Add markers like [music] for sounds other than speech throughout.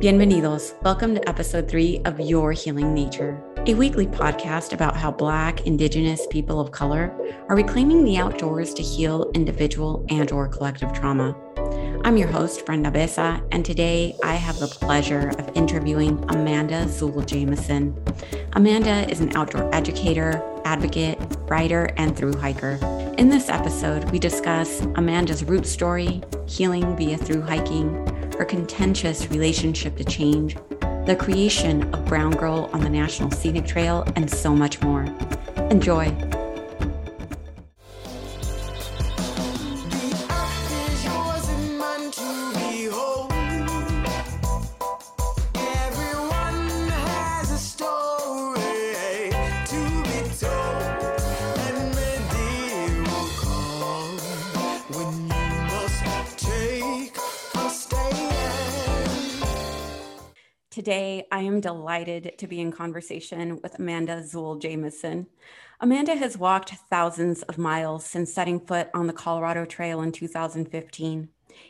Bienvenidos. Welcome to episode three of Your Healing Nature, a weekly podcast about how Black, Indigenous people of color are reclaiming the outdoors to heal individual and or collective trauma. I'm your host, Brenda Besa, and today I have the pleasure of interviewing Amanda Zuul Jameson. Amanda is an outdoor educator, advocate, writer, and through hiker. In this episode, we discuss Amanda's root story, healing via through hiking, her contentious relationship to change, the creation of Brown Girl on the National Scenic Trail, and so much more. Enjoy. Delighted to be in conversation with Amanda Zuul Jameson. Amanda has walked thousands of miles since setting foot on the Colorado Trail in 2015.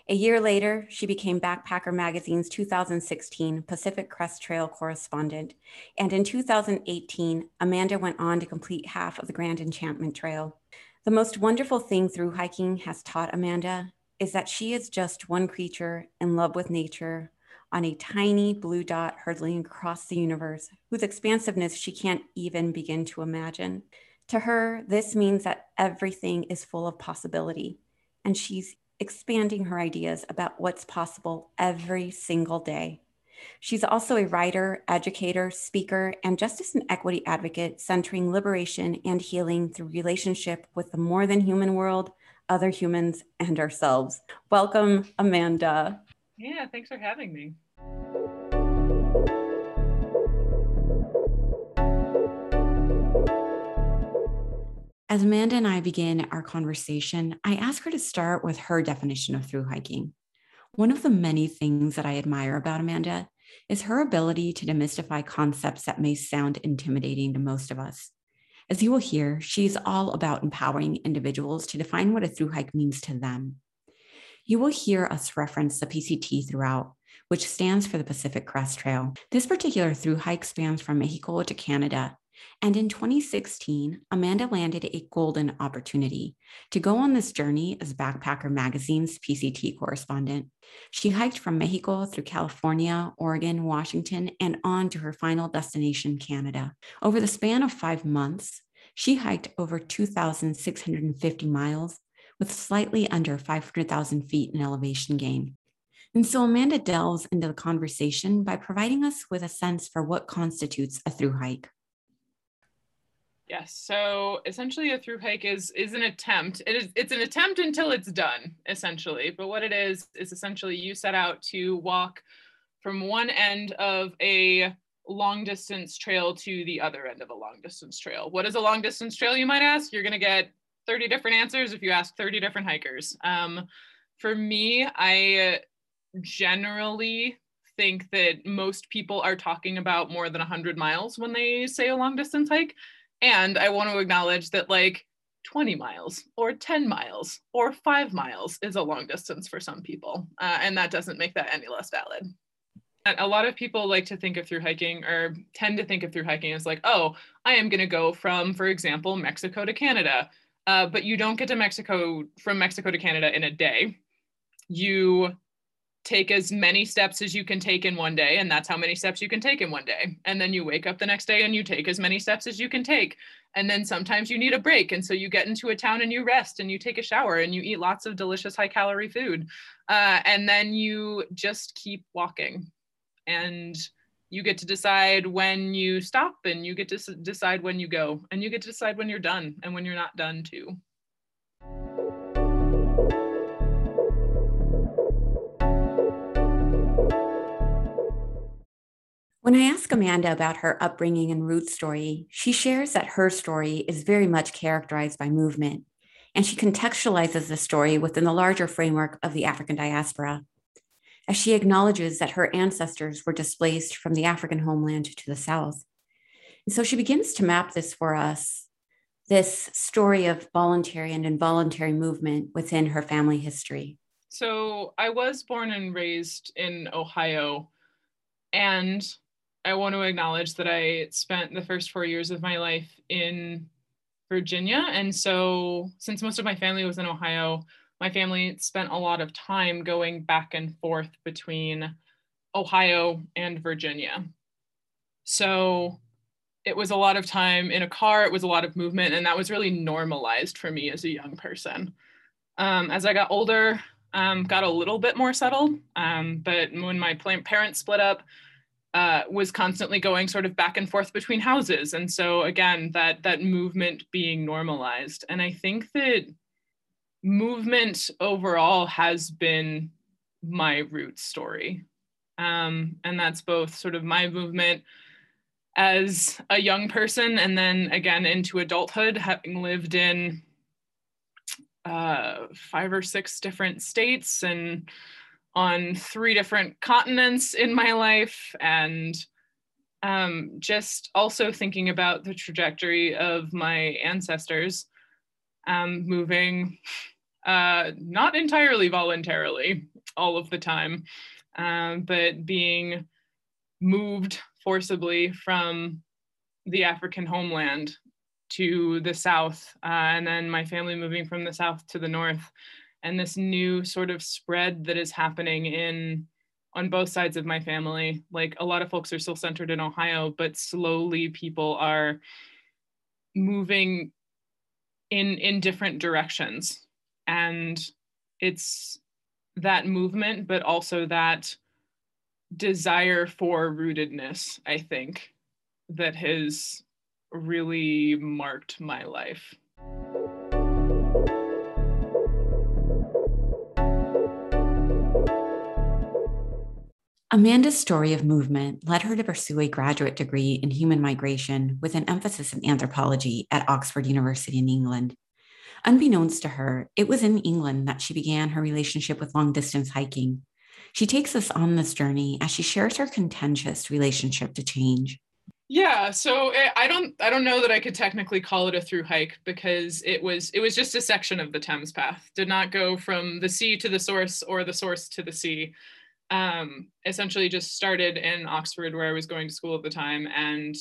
A year later, she became Backpacker Magazine's 2016 Pacific Crest Trail correspondent. And in 2018, Amanda went on to complete half of the Grand Enchantment Trail. The most wonderful thing through hiking has taught Amanda is that she is just one creature in love with nature on a tiny blue dot hurtling across the universe, whose expansiveness she can't even begin to imagine. To her, this means that everything is full of possibility, and she's expanding her ideas about what's possible every single day. She's also a writer, educator, speaker, and justice and equity advocate centering liberation and healing through relationship with the more than human world, other humans, and ourselves. Welcome, Amanda. Yeah, thanks for having me. As Amanda and I begin our conversation, I ask her to start with her definition of through hiking. One of the many things that I admire about Amanda is her ability to demystify concepts that may sound intimidating to most of us. As you will hear, she's all about empowering individuals to define what a through hike means to them. You will hear us reference the PCT throughout, which stands for the Pacific Crest Trail. This particular through hike spans from Mexico to Canada. And in 2016, Amanda landed a golden opportunity to go on this journey as Backpacker Magazine's PCT correspondent. She hiked from Mexico through California, Oregon, Washington, and on to her final destination, Canada. Over the span of five months, she hiked over 2,650 miles with slightly under 500,000 feet in elevation gain. And so Amanda delves into the conversation by providing us with a sense for what constitutes a through hike. Yes. So essentially, a through hike is is an attempt. It is it's an attempt until it's done, essentially. But what it is is essentially you set out to walk from one end of a long distance trail to the other end of a long distance trail. What is a long distance trail? You might ask. You're going to get 30 different answers if you ask 30 different hikers. Um, for me, I generally think that most people are talking about more than 100 miles when they say a long distance hike. And I want to acknowledge that, like, 20 miles or 10 miles or five miles is a long distance for some people. Uh, and that doesn't make that any less valid. And a lot of people like to think of through hiking or tend to think of through hiking as like, oh, I am going to go from, for example, Mexico to Canada. Uh, but you don't get to Mexico from Mexico to Canada in a day. You take as many steps as you can take in one day and that's how many steps you can take in one day. And then you wake up the next day and you take as many steps as you can take. And then sometimes you need a break and so you get into a town and you rest and you take a shower and you eat lots of delicious high calorie food. Uh, and then you just keep walking. And you get to decide when you stop and you get to decide when you go and you get to decide when you're done and when you're not done too When I ask Amanda about her upbringing and root story, she shares that her story is very much characterized by movement, and she contextualizes the story within the larger framework of the African diaspora. As she acknowledges that her ancestors were displaced from the African homeland to the south. And so she begins to map this for us this story of voluntary and involuntary movement within her family history. So I was born and raised in Ohio and I want to acknowledge that I spent the first four years of my life in Virginia. And so, since most of my family was in Ohio, my family spent a lot of time going back and forth between Ohio and Virginia. So, it was a lot of time in a car, it was a lot of movement, and that was really normalized for me as a young person. Um, as I got older, um, got a little bit more settled, um, but when my parents split up, uh, was constantly going sort of back and forth between houses, and so again, that that movement being normalized, and I think that movement overall has been my root story, um, and that's both sort of my movement as a young person, and then again into adulthood, having lived in uh, five or six different states and on three different continents in my life and um, just also thinking about the trajectory of my ancestors um, moving uh, not entirely voluntarily all of the time, um, but being moved forcibly from the African homeland to the south, uh, and then my family moving from the south to the north and this new sort of spread that is happening in on both sides of my family. Like a lot of folks are still centered in ohio but slowly people are moving in in different directions and it's that movement but also that desire for rootedness i think that has really marked my life Amanda's story of movement led her to pursue a graduate degree in human migration with an emphasis in anthropology at Oxford University in England. Unbeknownst to her, it was in England that she began her relationship with long distance hiking. She takes us on this journey as she shares her contentious relationship to change. Yeah, so eh, I don't I don't know that I could technically call it a through hike because it was it was just a section of the Thames path. Did not go from the sea to the source or the source to the sea um, essentially just started in Oxford, where I was going to school at the time, and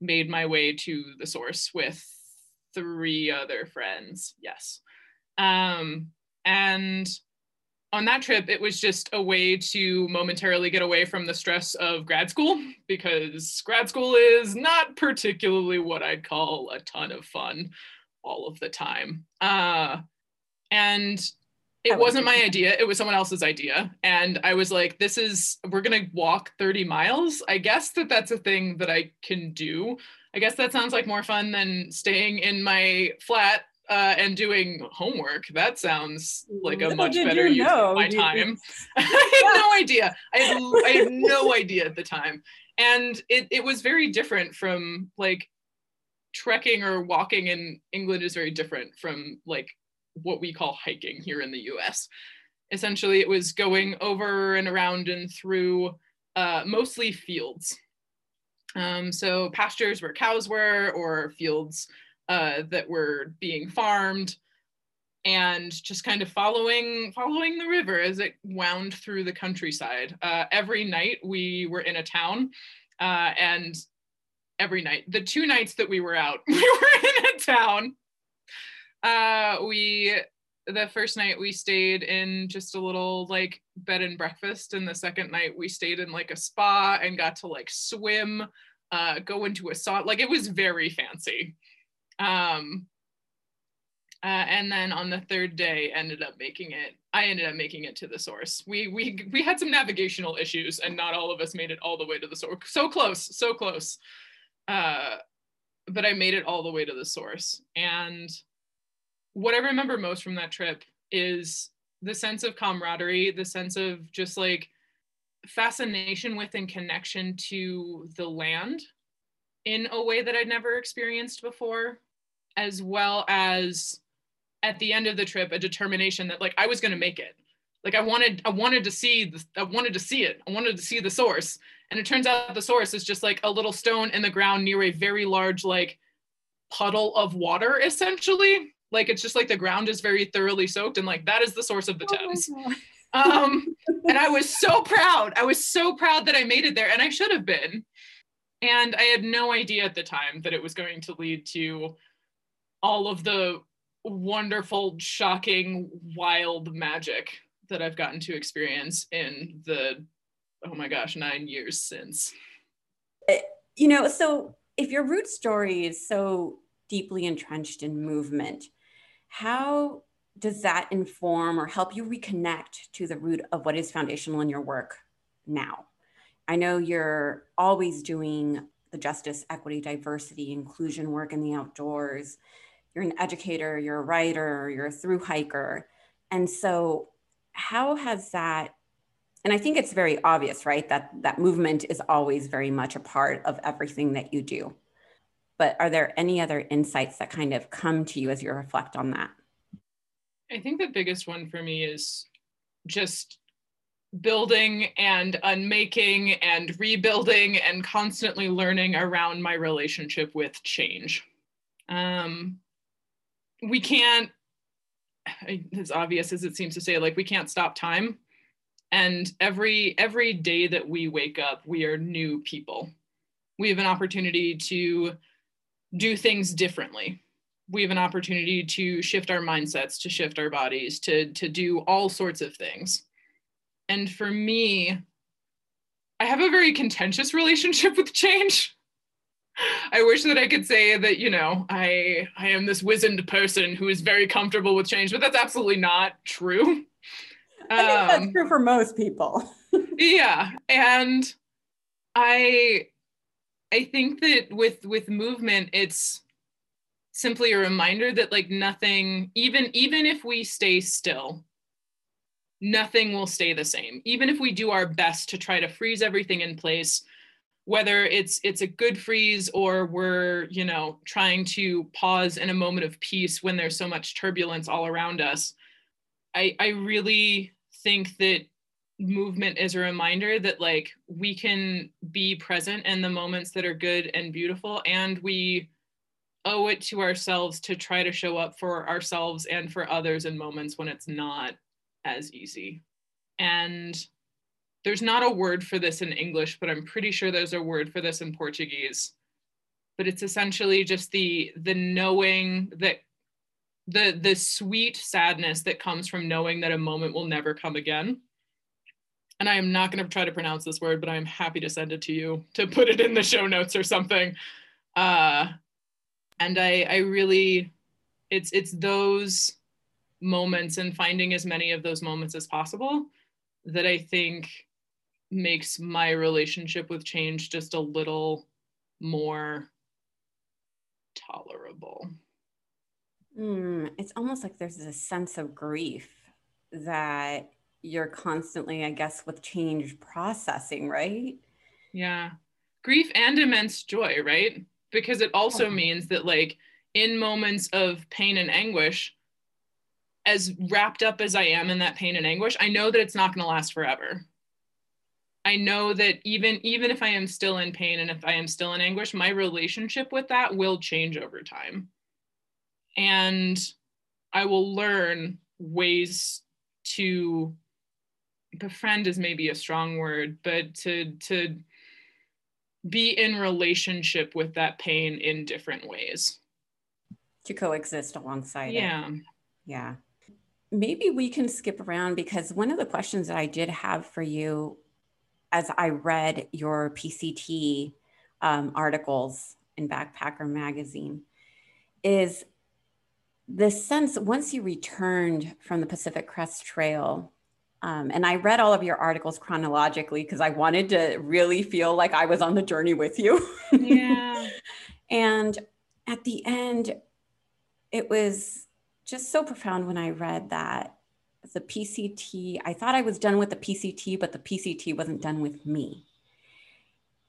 made my way to the source with three other friends. Yes. Um, and on that trip, it was just a way to momentarily get away from the stress of grad school because grad school is not particularly what I'd call a ton of fun all of the time. Uh, and it wasn't my idea. It was someone else's idea. And i was like this is we're going to walk 30 miles. I guess that that's a thing that i can do. I guess that sounds like more fun than staying in my flat uh, and doing homework. That sounds like a much better use know, of my time. [laughs] I [laughs] had no idea. I had, I had no idea at the time. And it, it was very different from like trekking or walking in england is very different from like what we call hiking here in the US. Essentially, it was going over and around and through uh, mostly fields. Um, so pastures where cows were, or fields uh, that were being farmed, and just kind of following following the river as it wound through the countryside. Uh, every night we were in a town, uh, and every night, the two nights that we were out, [laughs] we were in a town uh, we the first night we stayed in just a little like bed and breakfast, and the second night we stayed in like a spa and got to like swim, uh, go into a sauna. Like it was very fancy. Um, uh, and then on the third day, ended up making it. I ended up making it to the source. We we we had some navigational issues, and not all of us made it all the way to the source. So close, so close. Uh, but I made it all the way to the source, and what I remember most from that trip is the sense of camaraderie, the sense of just like fascination with and connection to the land in a way that I'd never experienced before, as well as at the end of the trip, a determination that like I was gonna make it. Like I wanted, I wanted to see, the, I wanted to see it. I wanted to see the source, and it turns out the source is just like a little stone in the ground near a very large like puddle of water, essentially like it's just like the ground is very thoroughly soaked and like that is the source of the oh Thames. Um, [laughs] and I was so proud. I was so proud that I made it there, and I should have been. And I had no idea at the time that it was going to lead to all of the wonderful, shocking, wild magic that I've gotten to experience in the, oh my gosh, nine years since. Eh, you know, so if your root story is so deeply entrenched in movement, how does that inform or help you reconnect to the root of what is foundational in your work now? I know you're always doing the justice, equity, diversity, inclusion work in the outdoors. You're an educator, you're a writer, you're a through hiker. And so, how has that? And I think it's very obvious, right? That that movement is always very much a part of everything that you do. But are there any other insights that kind of come to you as you reflect on that? I think the biggest one for me is just building and unmaking and rebuilding and constantly learning around my relationship with change. Um, we can't, as obvious as it seems to say, like we can't stop time. And every every day that we wake up, we are new people. We have an opportunity to do things differently. We have an opportunity to shift our mindsets to shift our bodies to to do all sorts of things. And for me i have a very contentious [laughs] relationship with change. I wish that i could say that you know i i am this wizened person who is very comfortable with change but that's absolutely not true. [laughs] I think um, that's true for most people. [laughs] Yeah and i i think that with with movement it's simply a reminder that like nothing even even if we stay still nothing will stay the same. Even if we do our best to try to freeze everything in place whether it's it's a good freeze or we're you know trying to pause in a moment of peace when there's so much turbulence all around us i i really think that movement is a reminder that like we can be present in the moments that are good and beautiful and we owe it to ourselves to try to show up for ourselves and for others in moments when it's not as easy. And there's not a word for this in English, but I'm pretty sure there's a word for this in Portuguese. But it's essentially just the the knowing that the the sweet sadness that comes from knowing that a moment will never come again. And I am not going to try to pronounce this word, but I'm happy to send it to you to put it in the show notes or something. Uh, and I, I really, it's it's those moments and finding as many of those moments as possible that I think makes my relationship with change just a little more tolerable. Mm, it's almost like there's a sense of grief that you're constantly, I guess, with change processing, right? Yeah. Grief and immense joy, right? because it also oh. means that like in moments of pain and anguish as wrapped up as i am in that pain and anguish i know that it's not going to last forever i know that even even if i am still in pain and if i am still in anguish my relationship with that will change over time and i will learn ways to befriend is maybe a strong word but to to be in relationship with that pain in different ways. To coexist alongside yeah it. yeah. Maybe we can skip around because one of the questions that i did have for you as i read your pct um, articles in backpacker magazine is the sense once you returned from the pacific crest trail um, and I read all of your articles chronologically because I wanted to really feel like I was on the journey with you. Yeah. [laughs] and at the end, it was just so profound when I read that the PCT, I thought I was done with the PCT, but the PCT wasn't done with me.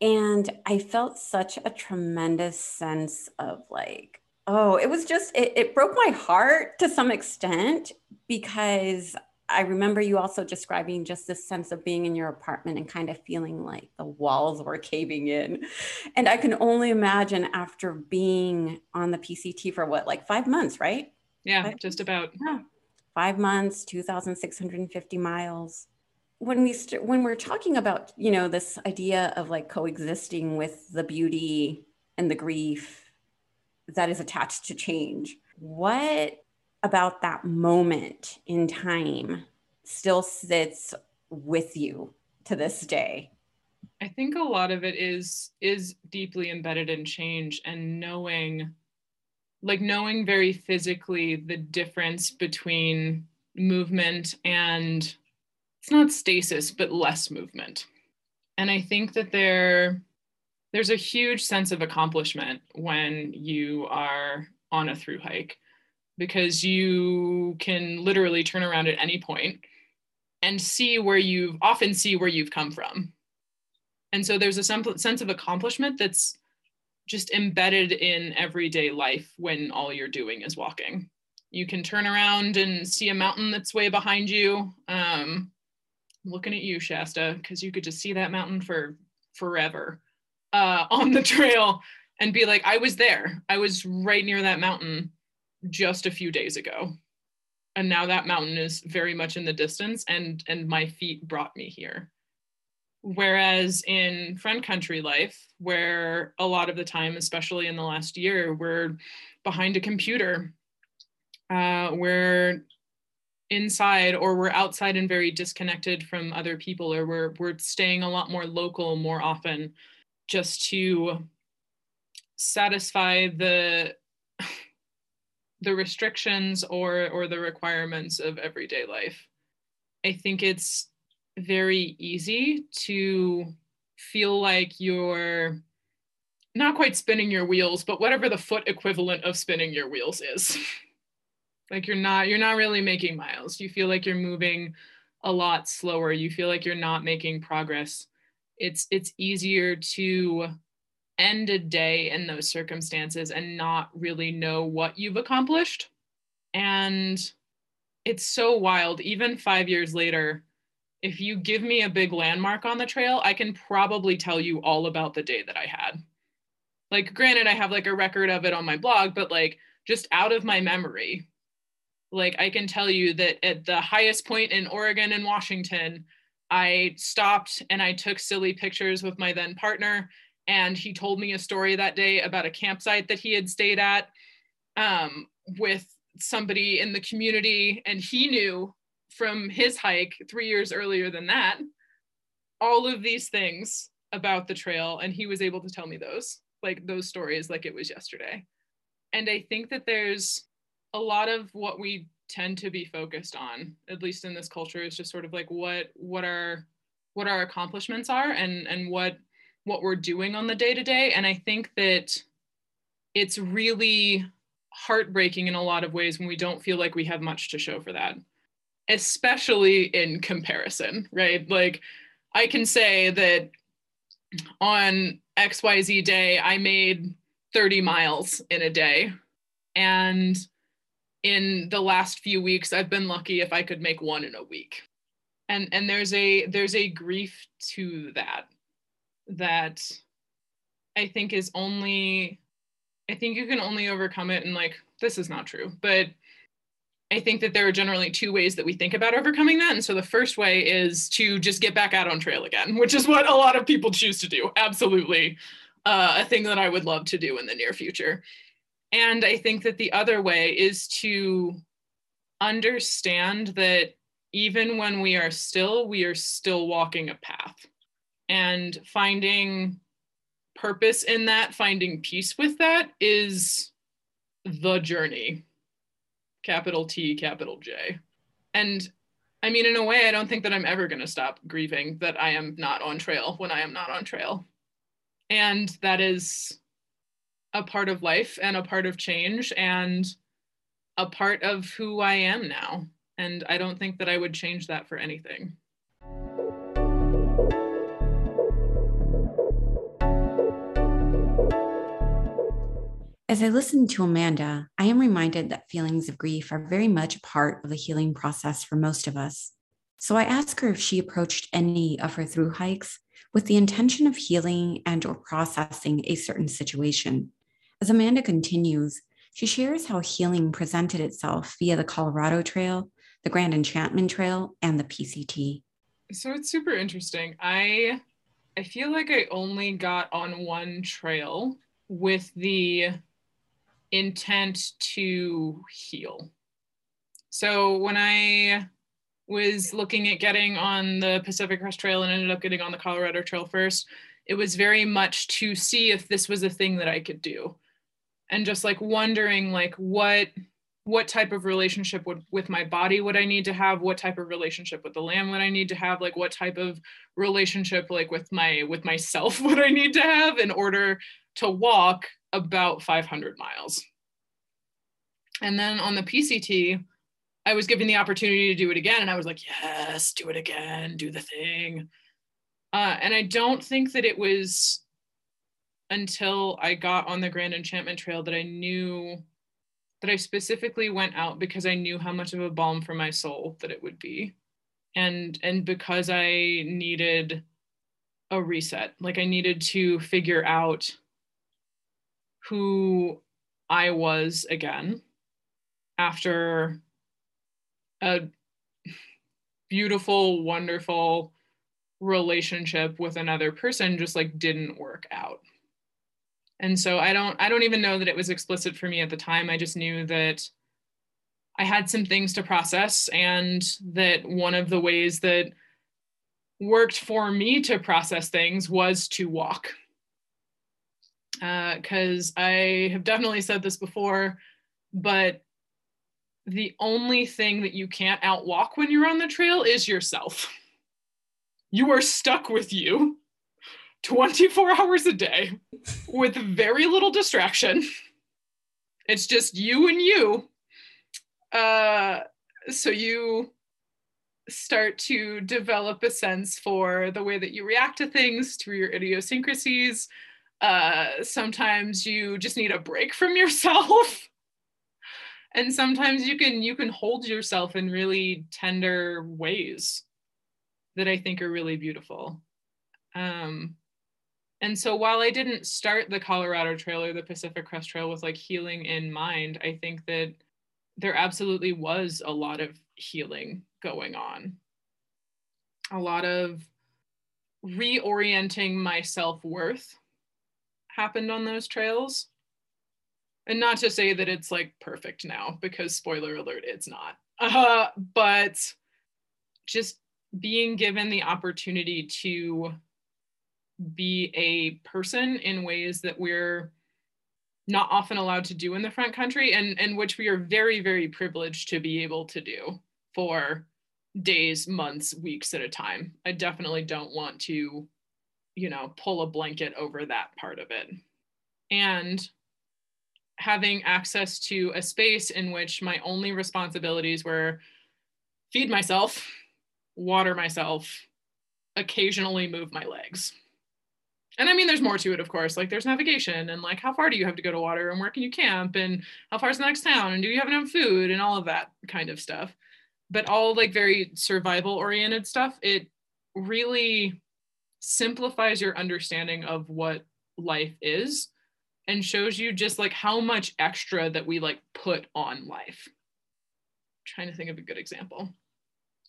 And I felt such a tremendous sense of like, oh, it was just, it, it broke my heart to some extent because I remember you also describing just this sense of being in your apartment and kind of feeling like the walls were caving in. And I can only imagine after being on the PCT for what, like five months, right? Yeah, five just about. Yeah, five months, 2,650 miles. When we st- when we're talking about you know this idea of like coexisting with the beauty and the grief that is attached to change, what about that moment in time still sits with you to this day? I think a lot of it is is deeply embedded in change and knowing like knowing very physically the difference between movement and it's not stasis but less movement. And I think that there there's a huge sense of accomplishment when you are on a through hike because you can literally turn around at any point and see where you've often see where you've come from. And so there's a sense of accomplishment that's just embedded in everyday life when all you're doing is walking. You can turn around and see a mountain that's way behind you. Um, looking at you shasta because you could just see that mountain for forever uh, [laughs] on the trail and be like i was there. I was right near that mountain just a few days ago. And now that mountain is very much in the distance and and my feet brought me here. Whereas in front country life where a lot of the time especially in the last year we're behind a computer uh, we're inside or we're outside and very disconnected from other people or we're we're staying a lot more local more often just to satisfy the the restrictions or or the requirements of everyday life. I think it's very easy to feel like you're not quite spinning your wheels but whatever the foot equivalent of spinning your wheels is. [laughs] Like you're not you're not really making miles. You feel like you're moving a lot slower. You feel like you're not making progress. It's it's easier to end a day in those circumstances and not really know what you've accomplished. And it's so wild. Even five years later, if you give me a big landmark on the trail, I can probably tell you all about the day that I had. Like, granted, I have like a record of it on my blog, but like just out of my memory, like I can tell you that at the highest point in Oregon and Washington, I stopped and I took silly pictures with my then partner and he told me a story that day about a campsite that he had stayed at um, with somebody in the community and he knew from his hike three years earlier than that all of these things about the trail and he was able to tell me those like those stories like it was yesterday. And i think that there's a lot of what we tend to be focused on at least in this culture is just sort of like what what our what our accomplishments are and and what what we're doing on the day to day. And I think that it's really heartbreaking in a lot of ways when we don't feel like we have much to show for that, especially in comparison, right? Like I can say that on XYZ day, I made 30 miles in a day. And in the last few weeks, I've been lucky if I could make one in a week. And, and there's a there's a grief to that that I think is only, I think you can only overcome it. And like, this is not true, but I think that there are generally two ways that we think about overcoming that. And so the first way is to just get back out on trail again, which is what a lot of people choose to do. Absolutely. Uh, a thing that I would love to do in the near future. And I think that the other way is to understand that even when we are still, we are still walking a path and finding purpose in that, finding peace with that is the journey. Capital T, capital J. And I mean, in a way, I don't think that I'm ever going to stop grieving that I am not on trail when I am not on trail. And that is a part of life and a part of change and a part of who I am now. And I don't think that I would change that for anything. As I listen to Amanda, I am reminded that feelings of grief are very much a part of the healing process for most of us. So I ask her if she approached any of her through hikes with the intention of healing and or processing a certain situation. As Amanda continues, she shares how healing presented itself via the Colorado Trail, the Grand Enchantment Trail, and the PCT. So it's super interesting. I I feel like I only got on one trail with the intent to heal. So when I was looking at getting on the Pacific Crest Trail and ended up getting on the Colorado Trail first, it was very much to see if this was a thing that I could do. And just like wondering like what what type of relationship would with my body would I need to have? What type of relationship with the land would I need to have? Like what type of relationship like with my with myself [laughs] would I need to have in order to walk about 500 miles? And then on the PCT, I was given the opportunity to do it again, and I was like, yes, do it again, do the thing. Uh, and I don't think that it was until I got on the Grand Enchantment Trail that I knew that I specifically went out because I knew how much of a balm for my soul that it would be. And and because I needed a reset, like I needed to figure out who I was again after a beautiful, wonderful relationship with another person just like didn't work out. And so I don't I don't even know that it was explicit for me at the time. I just knew that I had some things to process and that one of the ways that worked for me to process things was to walk. Because uh, I have definitely said this before, but the only thing that you can't outwalk when you're on the trail is yourself. You are stuck with you 24 hours a day with very little distraction. It's just you and you. Uh, so you start to develop a sense for the way that you react to things, to your idiosyncrasies. Uh, sometimes you just need a break from [laughs] yourself. And sometimes you can you can hold yourself in really tender ways that i think are really beautiful. Um and so while i didn't start the colorado trail or the pacific crest trail with like healing in mind i think that there absolutely was a lot of healing going on. A lot of reorienting my self-worth happened on those trails. And not to say that it's like perfect now because spoiler alert it's not. Uh, but just being given the opportunity to be a person in ways that we're not often allowed to do in the front country and and which we are very very privileged to be able to do for days months weeks at a time. I definitely don't want to you know pull a blanket over that part of it and having access to a space in which my only responsibilities were feed myself, water myself, occasionally move my legs. And I mean, there's more to it, of course. Like, there's navigation and like, how far do you have to go to water and where can you camp and how far is the next town and do you have enough food and all of that kind of stuff. But all like very survival oriented stuff, it really simplifies your understanding of what life is and shows you just like how much extra that we like put on life. I'm trying to think of a good example.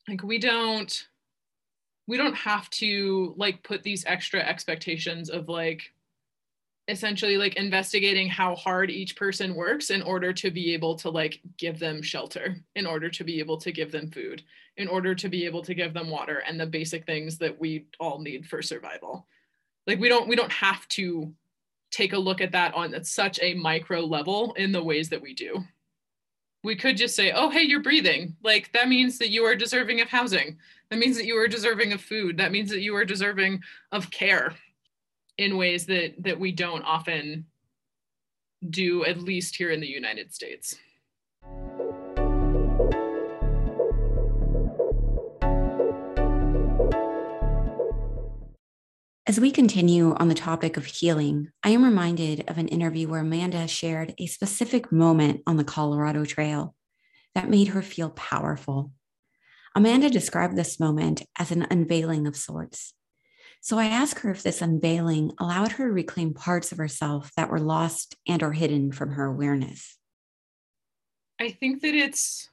Like we don't we don't have to like put these extra expectations of like essentially like investigating how hard each person works in order to be able to like give them shelter in order to be able to give them food in order to be able to give them water and the basic things that we all need for survival like we don't we don't have to take a look at that on such a micro level in the ways that we do. We could just say, oh, hey, you're breathing. Like that means that you are deserving of housing. That means that you are deserving of food. That means that you are deserving of care in ways that that we don't often do, at least here in the United States. As we continue on the topic of healing, I am reminded of an interview where Amanda shared a specific moment on the Colorado Trail that made her feel powerful. Amanda described this moment as an unveiling of sorts. So I asked her if this unveiling allowed her to reclaim parts of herself that were lost and or hidden from her awareness. I think that it's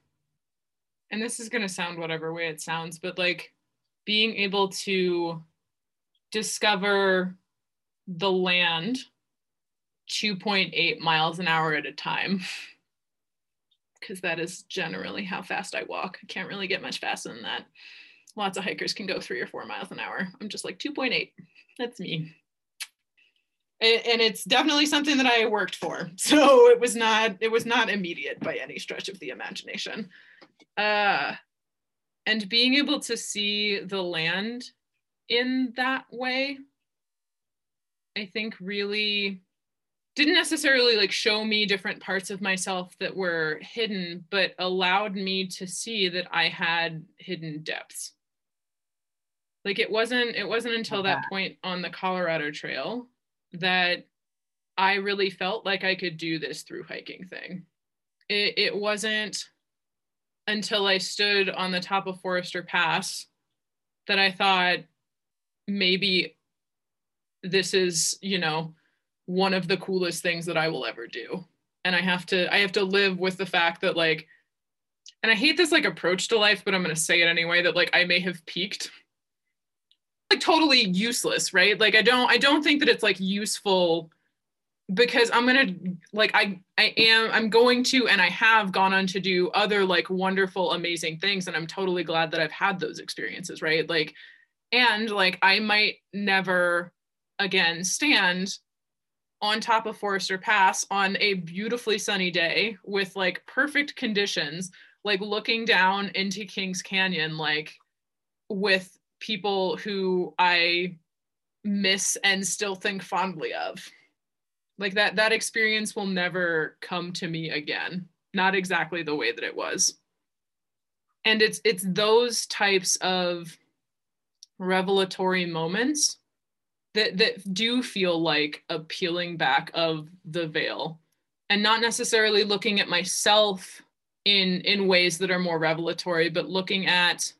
and this is going to sound whatever way it sounds, but like being able to discover the land 2.8 miles an hour at a time [laughs] because that is generally how fast I walk. I can't really get much faster than that. Lots of hikers can go three or four miles an hour. I'm just like 2.8. That's me. And it's definitely something that I worked for. [laughs] So it was not it was not immediate by any stretch of the imagination. Uh, and being able to see the land in that way, I think really didn't necessarily like show me different parts of myself that were hidden but allowed me to see that i had hidden depths like it wasn't it wasn't until that point on the colorado trail that i really felt like i could do this through hiking thing it, it wasn't until i stood on the top of forester pass that i thought maybe this is you know one of the coolest things that I will ever do. And I have to I have to live with the fact that like and I hate this like approach to life, but I'm going to say it anyway that like I may have peaked like totally useless, right? Like I don't I don't think that it's like useful because I'm to like I I am I'm going to and I have gone on to do other like wonderful amazing things and I'm totally glad that I've had those experiences, right? Like and like I might never again stand on top of Forester Pass on a beautifully sunny day with like perfect conditions, like looking down into Kings Canyon, like with people who I miss and still think fondly of. Like that that experience will never come to me again. Not exactly the way that it was. And it's it's those types of revelatory moments that that do feel like a peeling back of the veil and not necessarily looking at myself in in ways that are more revelatory but looking at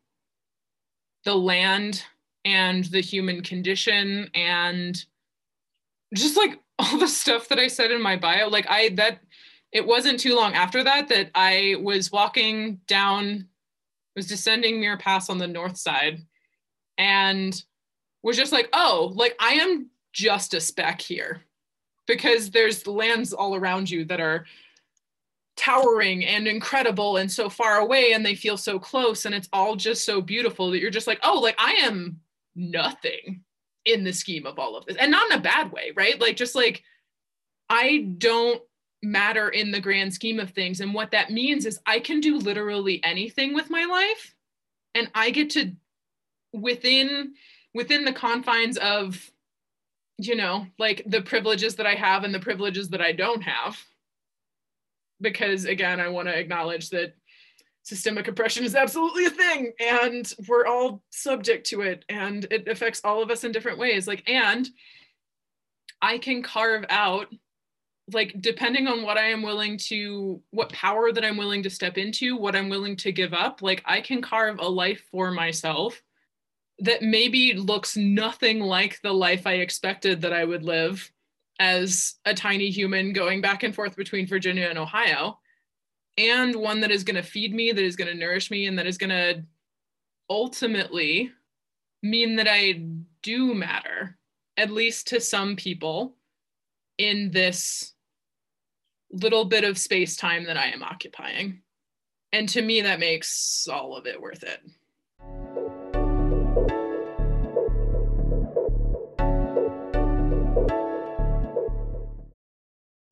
the land and the human condition and just like [laughs] all the stuff that I said in my bio. Like I that it wasn't too long after that that I was walking down was descending Muir Pass on the north side and was just like, oh, like I am just a speck here because there's lands all around you that are towering and incredible and so far away and they feel so close and it's all just so beautiful that you're just like, oh, like I am nothing in the scheme of all of this. And not in a bad way, right? Like just like I don't matter in the grand scheme of things. And what that means is I can do literally anything with my life and I get to within within the confines of you know like the privileges that i have and the privileges that i don't have because again i want to acknowledge that systemic oppression is absolutely a thing and we're all subject to it and it affects all of us in different ways. Like and i can carve out like depending on what i am willing to what power that i'm willing to step into what i'm willing to give up like i can carve a life for myself that maybe looks nothing like the life I expected that I would live as a tiny human going back and forth between Virginia and Ohio, and one that is going to feed me, that is going to nourish me, and that is going to ultimately mean that I do matter, at least to some people, in this little bit of space time that I am occupying. And to me, that makes all of it worth it.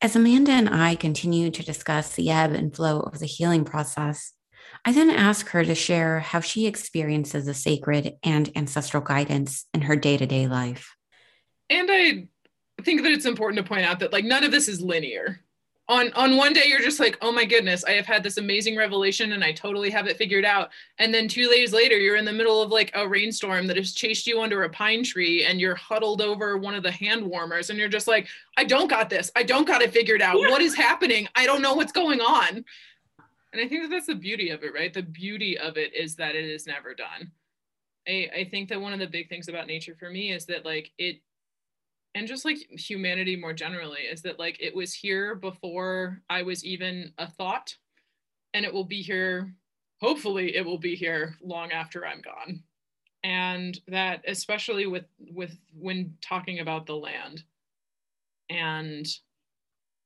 As Amanda and I continue to discuss the ebb and flow of the healing process, I then ask her to share how she experiences the sacred and ancestral guidance in her day to day life. And I think that it's important to point out that, like, none of this is linear on on one day you're just like oh my goodness i have had this amazing revelation and i totally have it figured out. And then two days later you're in the middle of like a rainstorm that has chased you under a pine tree and you're huddled over one of the hand warmers and you're just like i don't got this. I don't got it figured out. Yeah. what is happening? I don't know what's going on. And i think that that's the beauty of it right? The beauty of it is that it is never done. I, I think that one of the big things about nature for me is that like it and just like humanity more generally is that like it was here before I was even a thought and it will be here hopefully it will be here long after I'm gone. And that especially with with when talking about the land and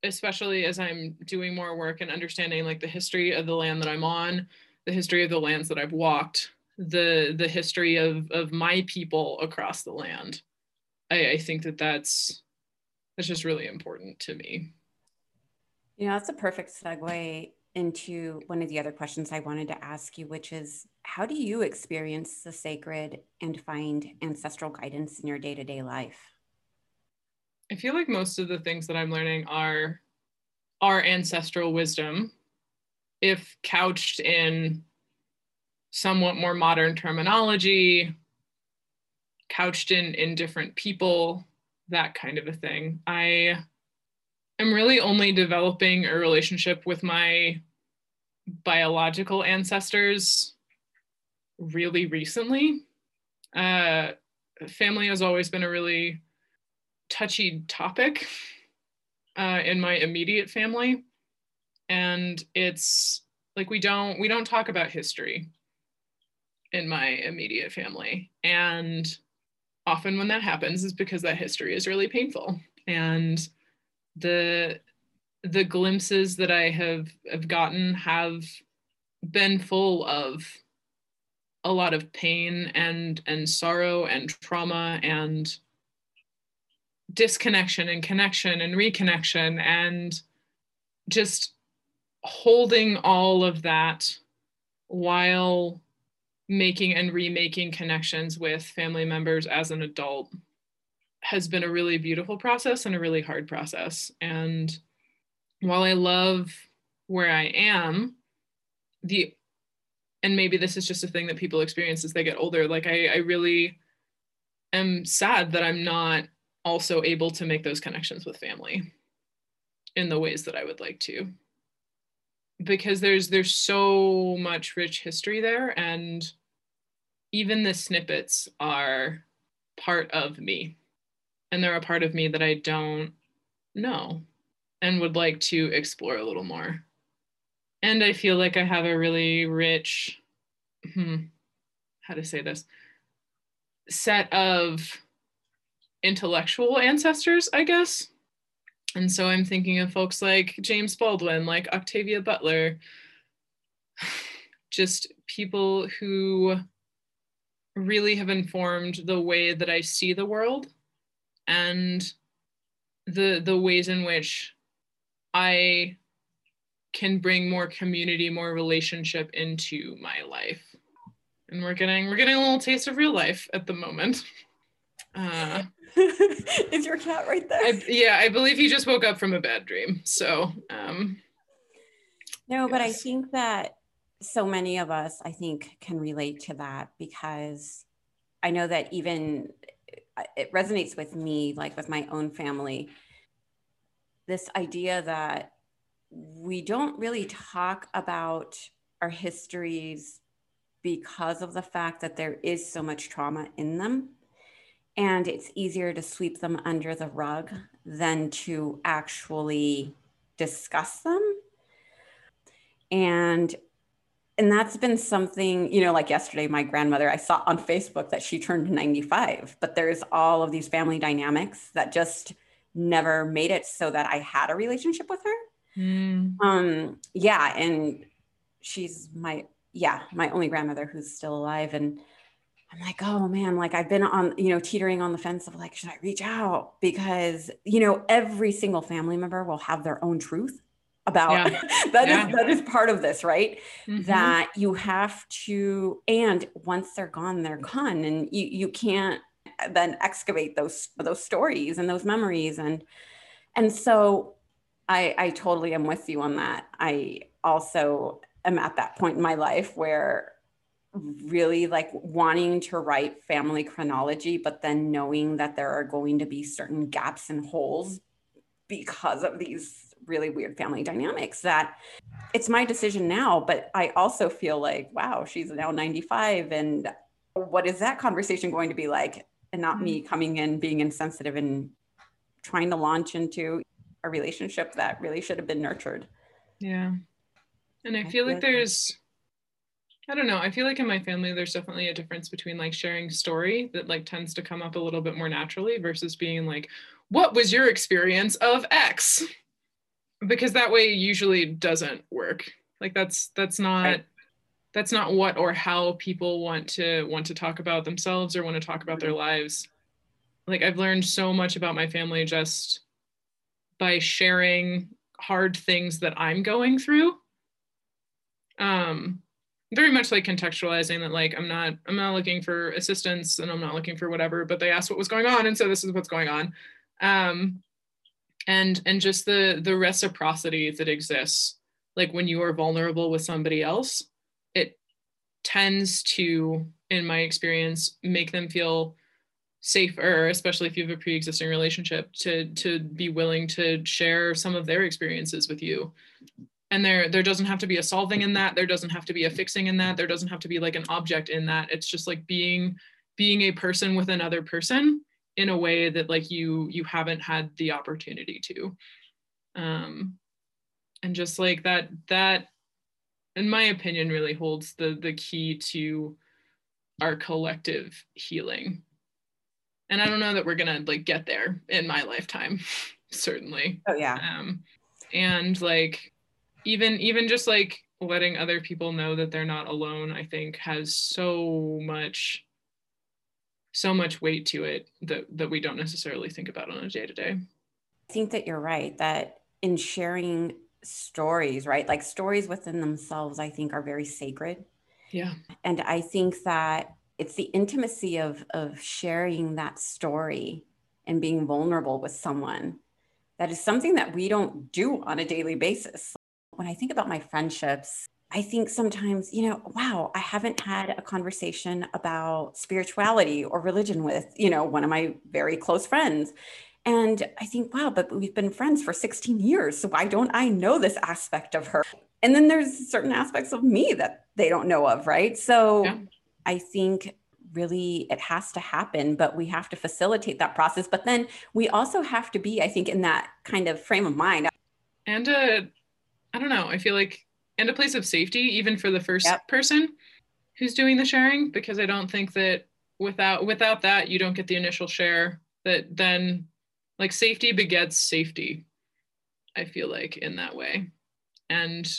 especially as I'm doing more work and understanding like the history of the land that I'm on, the history of the lands that I've walked, the the history of of my people across the land. I, I think that that's that's just really important to me. You know, that's a perfect segue into one of the other questions I wanted to ask you, which is how do you experience the sacred and find ancestral guidance in your day to day life? I feel like most of the things that I'm learning are our ancestral wisdom, if couched in somewhat more modern terminology, couched in in different people, that kind of a thing. I am really only developing a relationship with my biological ancestors really recently. Uh, family has always been a really touchy topic uh, in my immediate family, and it's like we don't we don't talk about history in my immediate family, and often when that happens is because that history is really painful. And the the glimpses that I have have gotten have been full of a lot of pain and and sorrow and trauma and disconnection and connection and reconnection and just holding all of that while making and remaking connections with family members as an adult has been a really beautiful process and a really hard process. And while I love where I am, the and maybe this is just a thing that people experience as they get older. Like I, I really am sad that I'm not also able to make those connections with family in the ways that I would like to. Because there's there's so much rich history there and even the snippets are part of me and they're a part of me that I don't know and would like to explore a little more. And I feel like I have a really rich, hmm, how to say this, set of intellectual ancestors, I guess. And so I'm thinking of folks like James Baldwin, like Octavia Butler, [sighs] just people who really have informed the way that I see the world and the the ways in which I can bring more community, more relationship into my life. And we're getting we're getting a little taste of real life at the moment. [laughs] Uh, [laughs] Is your cat right there? I, yeah, I believe he just woke up from a bad dream. So um, no, yes. but I think that so many of us, I think, can relate to that because I know that even uh, it resonates with me, like with my own family, this idea that we don't really talk about our histories because of the fact that there is so much trauma in them. And it's easier to sweep them under the rug than to actually discuss them. And and that's been something you know like yesterday my grandmother i saw on facebook that she turned 95 but there's all of these family dynamics that just never made it so that i had a relationship with her mm. um yeah and she's my yeah my only grandmother who's still alive and i'm like oh man like i've been on you know teetering on the fence of like should i reach out because you know every single family member will have their own truth about yeah. [laughs] that yeah. is that is part of this right mm-hmm. that you have to and once they're gone they're gone and you you can't then excavate those those stories and those memories and and so i i totally am with you on that i also am at that point in my life where really like wanting to write family chronology but then knowing that there are going to be certain gaps and holes because of these really weird family dynamics that it's my decision now but i also feel like wow she's now 95 and what is that conversation going to be like? And not me mm-hmm. coming in being insensitive and trying to launch into a relationship that really should have been nurtured. Yeah. And i, I feel, feel like there's I don't know. I feel like in my family, there's definitely a difference between like sharing story that like tends to come up a little bit more naturally versus being like, what was your experience of X? Because that way usually doesn't work. Like that's that's not right. that's not what or how people want to want to talk about themselves or want to talk about their lives. Like I've learned so much about my family just by sharing hard things that I'm going through. Um very much like contextualizing that like i'm not i'm not looking for assistance and i'm not looking for whatever but they asked what was going on and so this is what's going on. Um and and just the the reciprocity that exists like when you are vulnerable with somebody else it tends to in my experience make them feel safer especially if you have a pre-existing relationship to to be willing to share some of their experiences with you and there there doesn't have to be a solving in that. There doesn't have to be a fixing in that. There doesn't have to be like an object in that. It's just like being being a person with another person in a way that like you you haven't had the opportunity to. Um and just like that that in my opinion really holds the the key to our collective healing. And i don't know that we're gonna like get there in my lifetime [laughs] certainly. Oh yeah. Um and like even even just like letting other people know that they're not alone i think has so much so much weight to it that that we don't necessarily think about on a day to day i think that you're right that in sharing stories right like stories within themselves i think are very sacred. Yeah. And i think that it's the intimacy of of sharing that story and being vulnerable with someone that is something that we don't do on a daily basis when I think about my friendships, I think sometimes, you know, wow, I haven't had a conversation about spirituality or religion with, you know, one of my very close friends. And I think, wow, but we've been friends for 16 years. So why don't I know this aspect of her? And then there's certain aspects of me that they don't know of, right? So yeah. I think really it has to happen, but we have to facilitate that process. But then we also have to be, I think, in that kind of frame of mind. And uh, I don't know. I feel like and a place of safety even for the first yep. person who's doing the sharing because I don't think that without without that you don't get the initial share that then like safety begets safety. I feel like in that way. And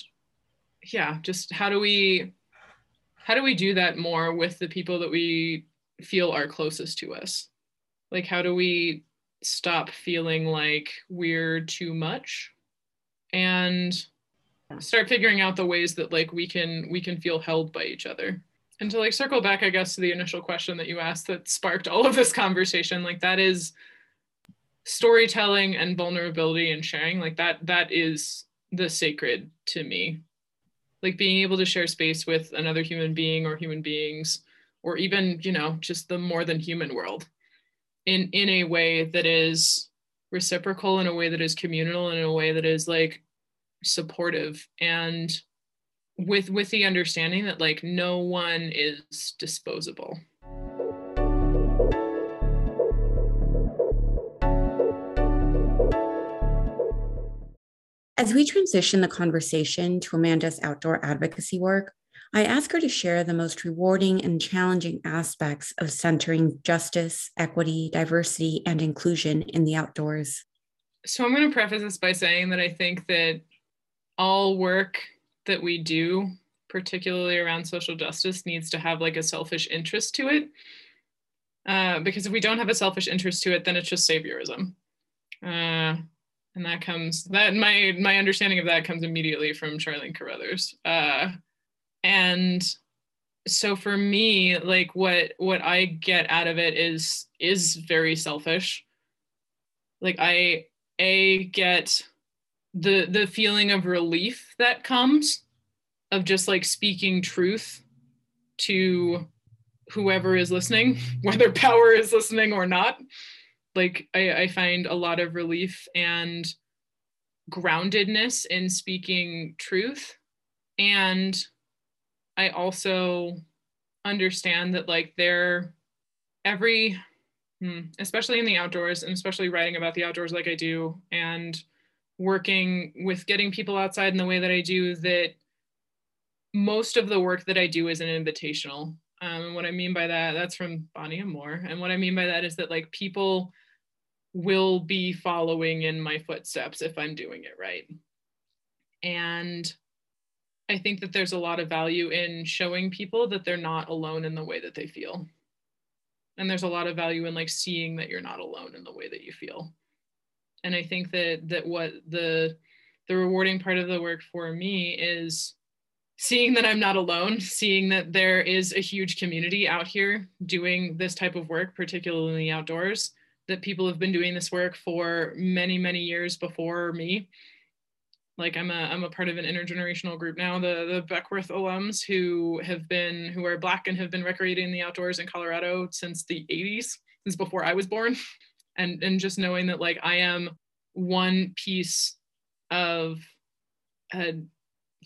yeah, just how do we how do we do that more with the people that we feel are closest to us? Like how do we stop feeling like we're too much and start figuring out the ways that like we can we can feel held by each other. And to like circle back i guess to the initial question that you asked that sparked all of this conversation like that is storytelling and vulnerability and sharing like that that is the sacred to me. Like being able to share space with another human being or human beings or even you know just the more than human world in in a way that is reciprocal in a way that is communal in a way that is like supportive and with with the understanding that like no one is disposable As we transition the conversation to Amanda's outdoor advocacy work, I ask her to share the most rewarding and challenging aspects of centering justice, equity, diversity, and inclusion in the outdoors. So, I'm going to preface this by saying that I think that all work that we do, particularly around social justice, needs to have like a selfish interest to it. Uh, because if we don't have a selfish interest to it, then it's just saviorism. Uh, and that comes that my my understanding of that comes immediately from Charlene Carruthers. Uh, and so for me, like what what I get out of it is is very selfish. Like I a get the the feeling of relief that comes of just like speaking truth to whoever is listening [laughs] whether power is listening or not. Like I, I find a lot of relief and groundedness in speaking truth. And i also understand that like there every hmm, especially in the outdoors and especially writing about the outdoors like i do and working with getting people outside in the way that I do that most of the work that I do is an invitational. Um, and what I mean by that, that's from Bani Amor. And what I mean by that is that like people will be following in my footsteps if I'm doing it right. And I think that there's a lot of value in showing people that they're not alone in the way that they feel. And there's a lot of value in like seeing that you're not alone in the way that you feel. And I think that that what the the rewarding part of the work for me is seeing that I'm not alone, seeing that there is a huge community out here doing this type of work, particularly outdoors, that people have been doing this work for many, many years before me. Like I'm a I'm a part of an intergenerational group now, the the Beckwourth alums who have been who are black and have been recreating the outdoors in Colorado since the 80s, since before I was born. [laughs] And and just knowing that like I am one piece of a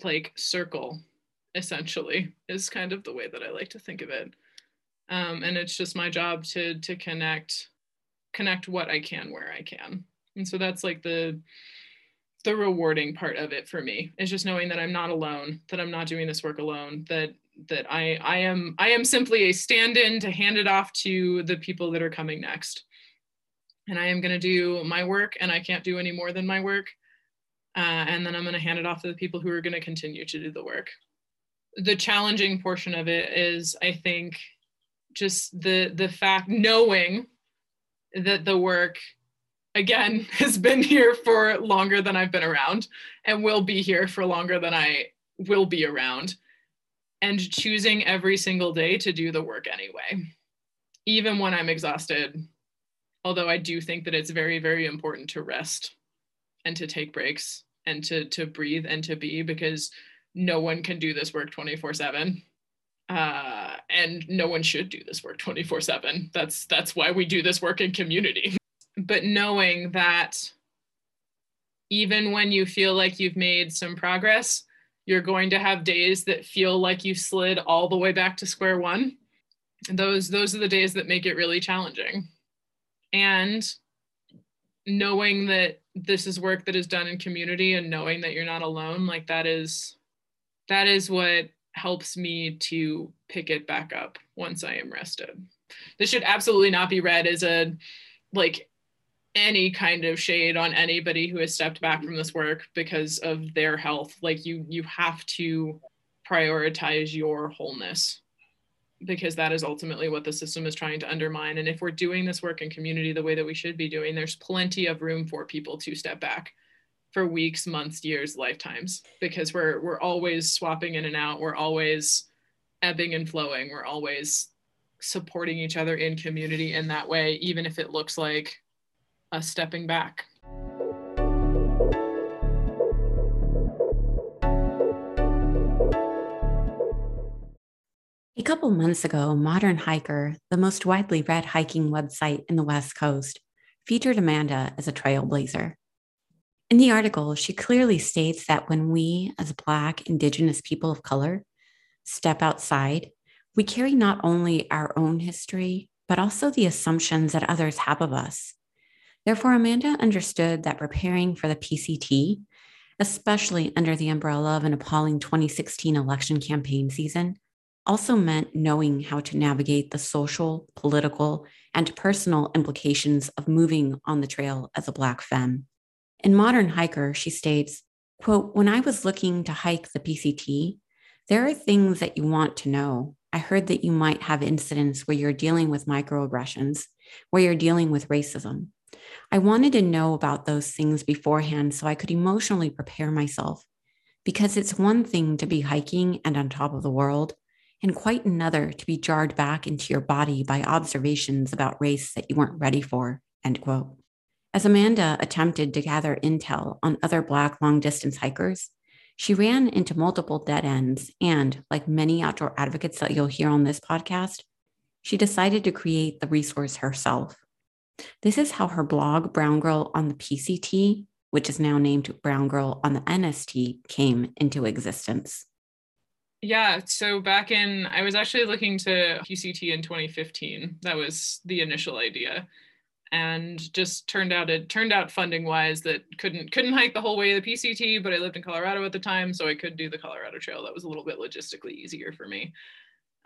like circle essentially is kind of the way that I like to think of it. Um, and it's just my job to to connect connect what I can where I can. And so that's like the the rewarding part of it for me is just knowing that I'm not alone, that I'm not doing this work alone, that that I I am I am simply a stand-in to hand it off to the people that are coming next. And I am going to do my work and I can't do any more than my work uh, and then I'm going to hand it off to the people who are going to continue to do the work. The challenging portion of it is, I think, just the the fact knowing that the work again [laughs] has been here for longer than I've been around and will be here for longer than I will be around and choosing every single day to do the work anyway even when I'm exhausted although I do think that it's very very important to rest and to take breaks and to to breathe and to be because no one can do this work 24 7 uh, and no one should do this work 24 7 that's that's why we do this work in community. [laughs] But knowing that even when you feel like you've made some progress you're going to have days that feel like you slid all the way back to square one. Those those are the days that make it really challenging and knowing that this is work that is done in community and knowing that you're not alone like that is that is what helps me to pick it back up once i am rested. This should absolutely not be read as a like any kind of shade on anybody who has stepped back from this work because of their health. Like you you have to prioritize your wholeness because that is ultimately what the system is trying to undermine. And if we're doing this work in community the way that we should be doing, there's plenty of room for people to step back for weeks, months, years, lifetimes, because we're we're always swapping in and out. We're always ebbing and flowing. We're always supporting each other in community in that way, even if it looks like us stepping back. A couple months ago, Modern Hiker, the most widely read hiking website in the West Coast, featured Amanda as a trailblazer. In the article, she clearly states that when we, as Black, Indigenous people of color, step outside, we carry not only our own history, but also the assumptions that others have of us. Therefore, Amanda understood that preparing for the PCT, especially under the umbrella of an appalling 2016 election campaign season, also meant knowing how to navigate the social, political, and personal implications of moving on the trail as a Black femme. In Modern Hiker, she states, quote, when I was looking to hike the PCT, there are things that you want to know. I heard that you might have incidents where you're dealing with microaggressions, where you're dealing with racism. I wanted to know about those things beforehand so I could emotionally prepare myself. Because it's one thing to be hiking and on top of the world, and quite another to be jarred back into your body by observations about race that you weren't ready for, end quote. As Amanda attempted to gather intel on other Black long distance hikers, she ran into multiple dead ends and, like many outdoor advocates that you'll hear on this podcast, she decided to create the resource herself. This is how her blog, Brown Girl on the PCT, which is now named Brown Girl on the NST, came into existence. Yeah, so back in, I was actually looking to PCT in 2015. That was the initial idea. and just turned out it turned out funding wise that couldn't couldn't hike the whole way of the PCT, but I lived in Colorado at the time, so I could do the Colorado Trail. That was a little bit logistically easier for me.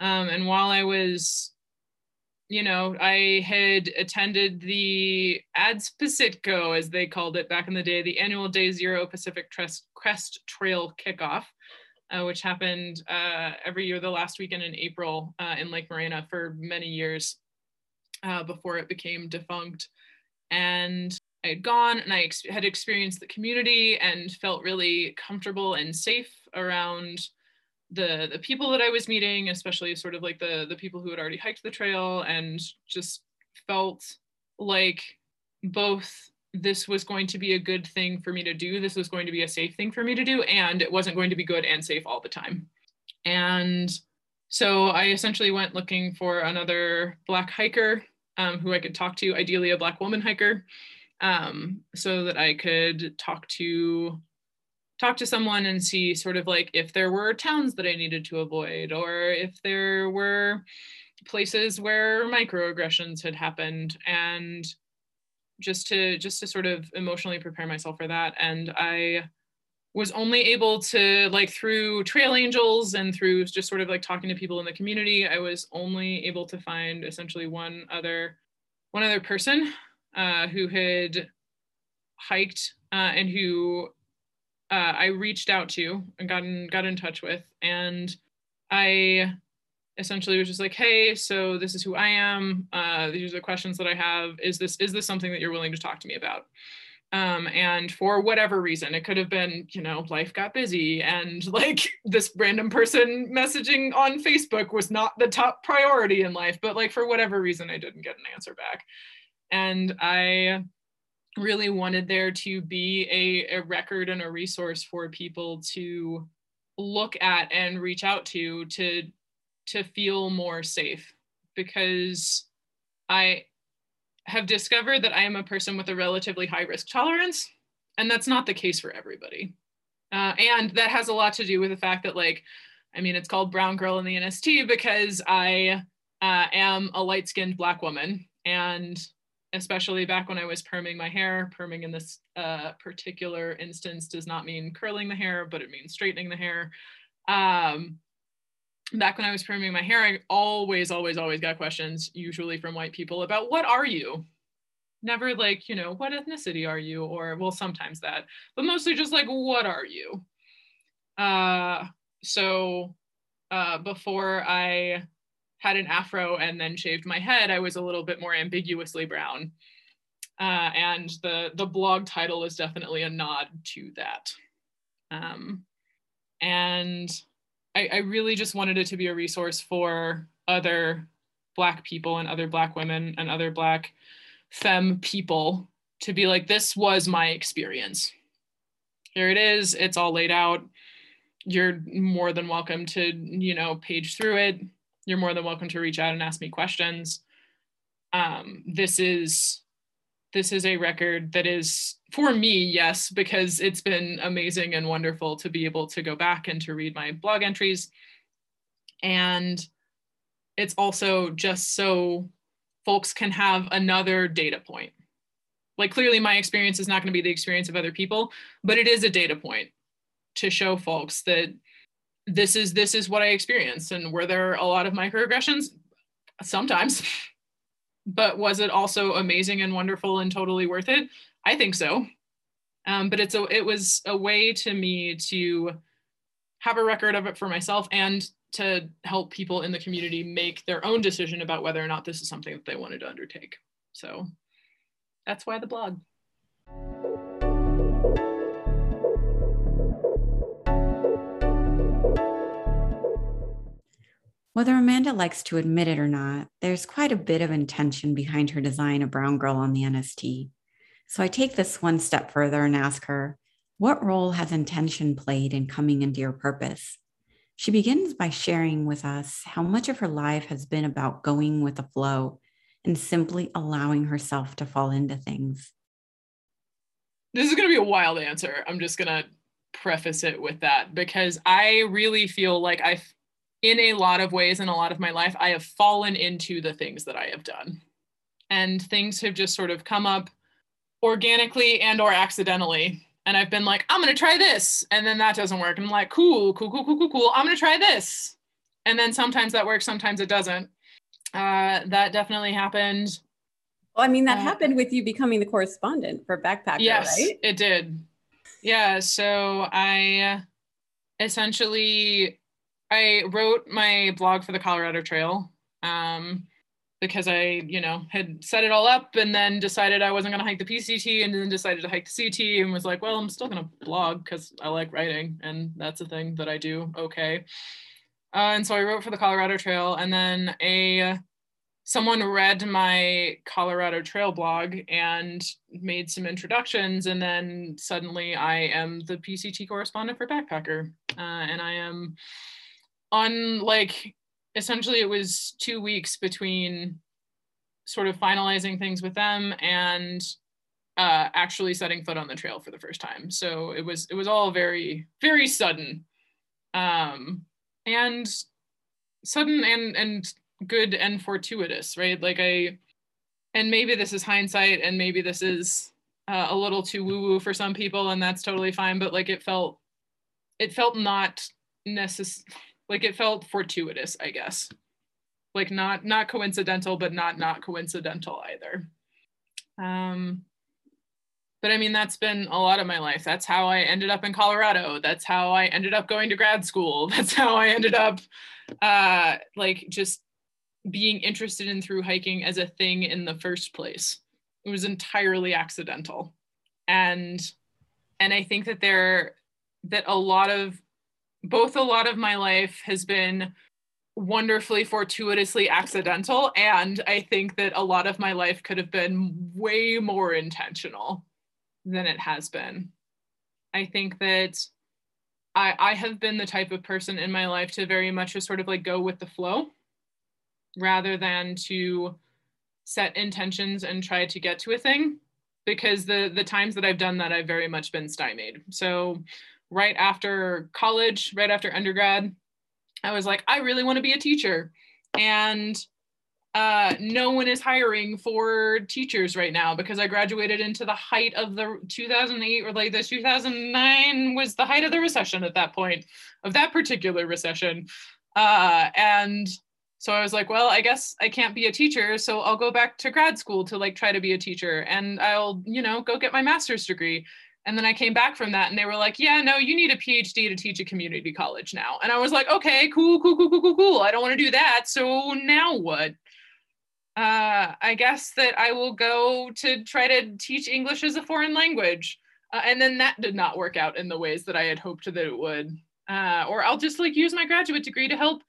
Um, and while I was, you know, I had attended the Ads Pacifico, as they called it back in the day, the annual Day Zero Pacific Crest Trail kickoff. Uh, which happened uh, every year the last weekend in April uh, in Lake Morena for many years uh, before it became defunct. And I had gone and I ex- had experienced the community and felt really comfortable and safe around the the people that I was meeting, especially sort of like the the people who had already hiked the trail, and just felt like both this was going to be a good thing for me to do, this was going to be a safe thing for me to do, and it wasn't going to be good and safe all the time. And so I essentially went looking for another Black hiker um, who I could talk to, ideally a Black woman hiker, um, so that I could talk to talk to someone and see sort of like if there were towns that I needed to avoid or if there were places where microaggressions had happened and just to just to sort of emotionally prepare myself for that. And I was only able to like through trail angels and through just sort of like talking to people in the community i was only able to find essentially one other one other person uh, who had hiked uh, and who uh, i reached out to and got in got in touch with. And i essentially was just like hey so this is who i am. Uh, these are the questions that i have. Is this is this something that you're willing to talk to me about? Um, and for whatever reason it could have been you know life got busy and [laughs] like this random person messaging on facebook was not the top priority in life but like for whatever reason i didn't get an answer back. And i really wanted there to be a, a record and a resource for people to look at and reach out to to to feel more safe because i have discovered that I am a person with a relatively high risk tolerance, and that's not the case for everybody. Uh, and that has a lot to do with the fact that, like, I mean, it's called Brown Girl in the NST because I uh, am a light skinned Black woman. And especially back when I was perming my hair, perming in this uh, particular instance does not mean curling the hair, but it means straightening the hair. Um, back when I was perming my hair, I always, always, always got questions, usually from white people, about what are you? Never like, you know, what ethnicity are you? Or, well, sometimes that, but mostly just like, what are you? Uh, so uh, before I had an afro and then shaved my head, I was a little bit more ambiguously brown. Uh, and the, the blog title is definitely a nod to that. Um, and I, I really just wanted it to be a resource for other Black people and other Black women and other Black femme people to be like, this was my experience. Here it is, it's all laid out. You're more than welcome to, you know, page through it. You're more than welcome to reach out and ask me questions. Um, this is this is a record that is for me yes because it's been amazing and wonderful to be able to go back and to read my blog entries. And it's also just so folks can have another data point. Like clearly my experience is not going to be the experience of other people but it is a data point to show folks that this is this is what i experienced and were there a lot of microaggressions? Sometimes [laughs] but was it also amazing and wonderful and totally worth it? I think so. Um, but it's a it was a way to me to have a record of it for myself and to help people in the community make their own decision about whether or not this is something that they wanted to undertake. So that's why the blog. Whether Amanda likes to admit it or not, there's quite a bit of intention behind her design of Brown Girl on the NST. So I take this one step further and ask her, what role has intention played in coming into your purpose? She begins by sharing with us how much of her life has been about going with the flow and simply allowing herself to fall into things. This is going to be a wild answer. I'm just going to preface it with that because I really feel like I've in a lot of ways in a lot of my life, I have fallen into the things that I have done. and things have just sort of come up organically and or accidentally. And i've been like i'm going to try this. And then that doesn't work. And i'm like cool cool cool cool cool cool. I'm going to try this. And then sometimes that works sometimes it doesn't. Uh, that definitely happened. Well i mean that uh, happened with you becoming the correspondent for backpacker yes right? it did. Yeah so i essentially i wrote my blog for the colorado trail um, because I, you know, had set it all up and then decided I wasn't going to hike the PCT and then decided to hike the CT and was like, well, I'm still going to blog because I like writing and that's a thing that I do okay. Uh, and so I wrote for the Colorado Trail and then a someone read my Colorado Trail blog and made some introductions and then suddenly I am the PCT correspondent for Backpacker uh, and I am on like essentially it was two weeks between sort of finalizing things with them and uh, actually setting foot on the trail for the first time. So it was it was all very very sudden, um, and sudden and and good and fortuitous, right? Like I, and maybe this is hindsight, and maybe this is uh, a little too woo woo for some people, and that's totally fine. But like it felt, it felt not necessary like it felt fortuitous i guess. Like not not coincidental but not not coincidental either. Um but i mean that's been a lot of my life. That's how i ended up in colorado. That's how i ended up going to grad school. [laughs] That's how i ended up uh like just being interested in through hiking as a thing in the first place. It was entirely accidental. And and i think that there that a lot of both a lot of my life has been wonderfully fortuitously accidental and i think that a lot of my life could have been way more intentional than it has been. I think that i i have been the type of person in my life to very much just sort of like go with the flow rather than to set intentions and try to get to a thing because the the times that i've done that i've very much been stymied. So right after college, right after undergrad, I was like, I really want to be a teacher. And uh, no one is hiring for teachers right now because I graduated into the height of the 2008 or like the 2009 was the height of the recession at that point, of that particular recession. Uh, and so I was like, well, I guess I can't be a teacher, so I'll go back to grad school to like try to be a teacher and I'll, you know, go get my master's degree. And then I came back from that and they were like, yeah, no, you need a PhD to teach a community college now. And I was like, okay, cool, cool, cool, cool, cool, cool. I don't want to do that. So now what? Uh, I guess that I will go to try to teach English as a foreign language. Uh, and then that did not work out in the ways that I had hoped that it would. Uh, or I'll just like use my graduate degree to help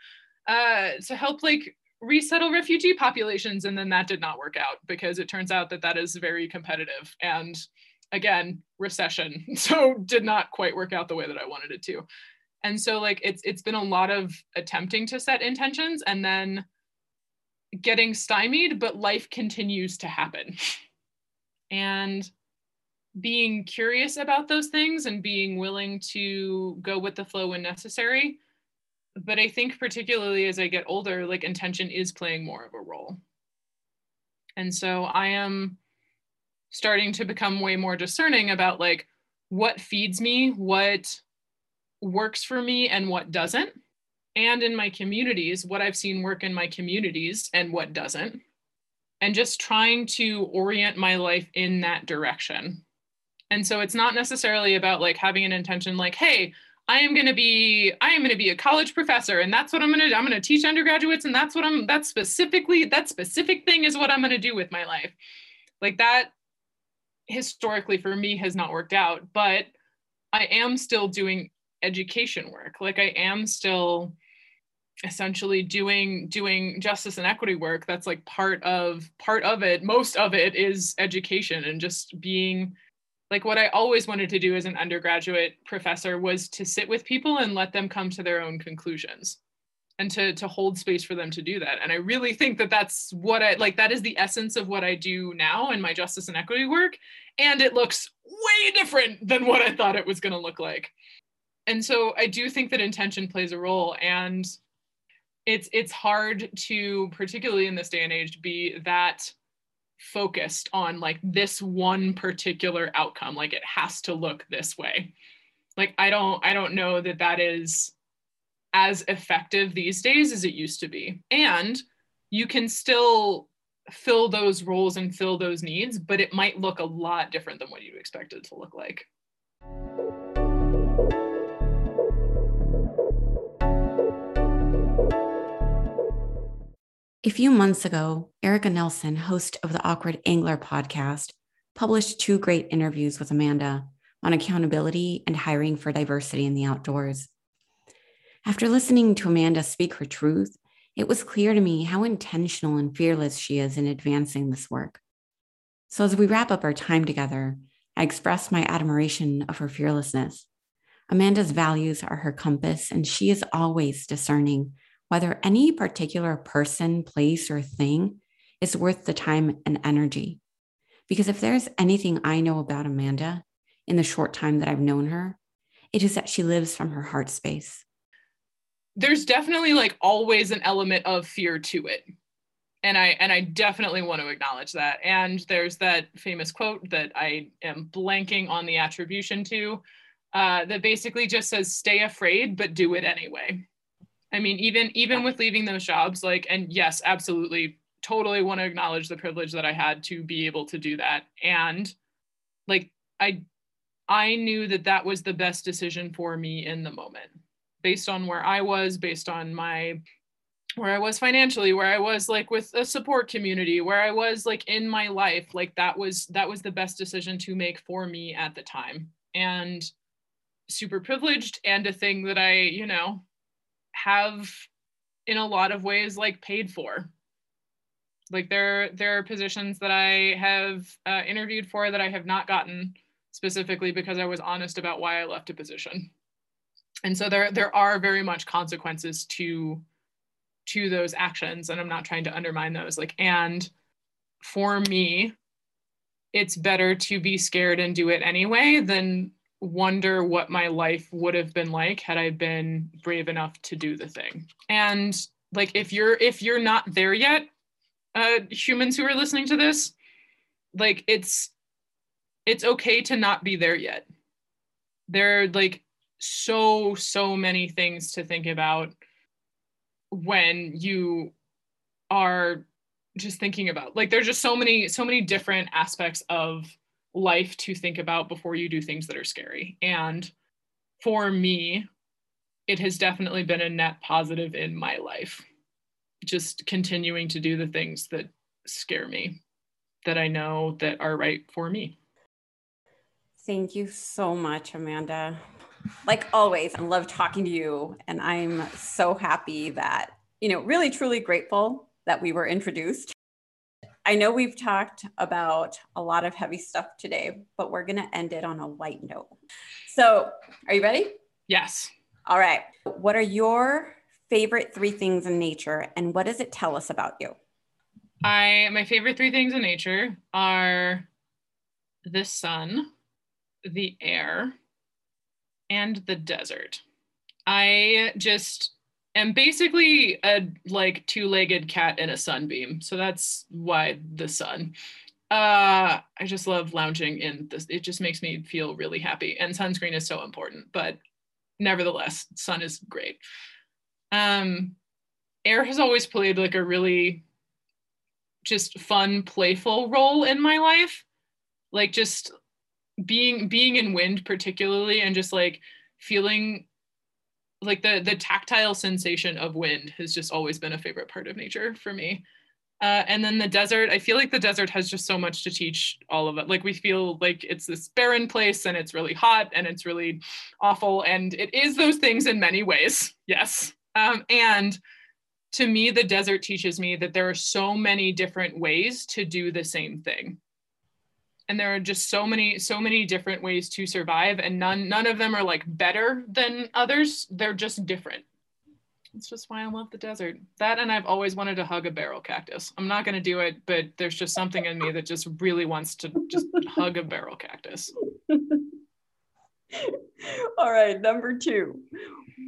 uh, to help like resettle refugee populations. And then that did not work out because it turns out that that is very competitive and again recession. [laughs] So did not quite work out the way that i wanted it to. And so like it's it's been a lot of attempting to set intentions and then getting stymied but life continues to happen. [laughs] And being curious about those things and being willing to go with the flow when necessary. But i think particularly as i get older like intention is playing more of a role. And so i am starting to become way more discerning about like what feeds me, what works for me, and what doesn't. And in my communities, what I've seen work in my communities and what doesn't. And just trying to orient my life in that direction. And so it's not necessarily about like having an intention like, hey, I am going to be I am going to be a college professor and that's what I'm going to I'm going to teach undergraduates and that's what I'm that's specifically that specific thing is what I'm going to do with my life. Like that historically for me has not worked out, but I am still doing education work. Like I am still essentially doing doing justice and equity work that's like part of part of it most of it is education and just being like what i always wanted to do as an undergraduate professor was to sit with people and let them come to their own conclusions and to to hold space for them to do that. And i really think that that's what i like that is the essence of what i do now in my justice and equity work. And it looks way different than what i thought it was going to look like. And so i do think that intention plays a role and it's it's hard to particularly in this day and age be that focused on like this one particular outcome like it has to look this way. Like i don't i don't know that that is as effective these days as it used to be and you can still fill those roles and fill those needs but it might look a lot different than what you expect it to look like A few months ago, Erica Nelson, host of the Awkward Angler podcast, published two great interviews with Amanda on accountability and hiring for diversity in the outdoors. After listening to Amanda speak her truth, it was clear to me how intentional and fearless she is in advancing this work. So, as we wrap up our time together, I express my admiration of her fearlessness. Amanda's values are her compass, and she is always discerning whether any particular person, place, or thing is worth the time and energy. Because if there's anything I know about Amanda in the short time that I've known her, it is that she lives from her heart space. There's definitely like always an element of fear to it. And I and I definitely want to acknowledge that. And there's that famous quote that I am blanking on the attribution to uh, that basically just says, "Stay afraid, but do it anyway." I mean, even even with leaving those jobs, like, and yes, absolutely, totally want to acknowledge the privilege that I had to be able to do that. And like, I I knew that that was the best decision for me in the moment, based on where I was, based on my where I was financially, where I was like with a support community, where I was like in my life, like that was that was the best decision to make for me at the time. And super privileged and a thing that I, you know, have in a lot of ways like paid for like there there are positions that i have uh, interviewed for that i have not gotten specifically because i was honest about why i left a position and so there there are very much consequences to to those actions and i'm not trying to undermine those like and for me it's better to be scared and do it anyway than wonder what my life would have been like had I been brave enough to do the thing. And like if you're if you're not there yet, uh humans who are listening to this, like it's it's okay to not be there yet. There like so so many things to think about when you are just thinking about like there's just so many so many different aspects of life to think about before you do things that are scary. And for me, it has definitely been a net positive in my life. Just continuing to do the things that scare me, that I know that are right for me. Thank you so much, Amanda. Like always, I love talking to you. And I'm so happy that, you know, really truly grateful that we were introduced I know we've talked about a lot of heavy stuff today, but we're going to end it on a light note. So, are you ready? Yes. All right. What are your favorite three things in nature and what does it tell us about you? I my favorite three things in nature are the sun, the air, and the desert. I just am basically a like two-legged cat in a sunbeam. So that's why the sun. Uh, I just love lounging in this. It just makes me feel really happy. And sunscreen is so important, but nevertheless, sun is great. Um, air has always played like a really just fun, playful role in my life. Like just being being in wind particularly and just like feeling like the the tactile sensation of wind has just always been a favorite part of nature for me. Uh, and then the desert, I feel like the desert has just so much to teach all of it. Like we feel like it's this barren place and it's really hot and it's really awful. And it is those things in many ways. [laughs] Yes. Um, and to me, the desert teaches me that there are so many different ways to do the same thing and there are just so many so many different ways to survive and none none of them are like better than others. They're just different. It's just why i love the desert. That and i've always wanted to hug a barrel cactus. I'm not going to do it but there's just something in me that just really wants to just hug a barrel cactus. [laughs] All right number two.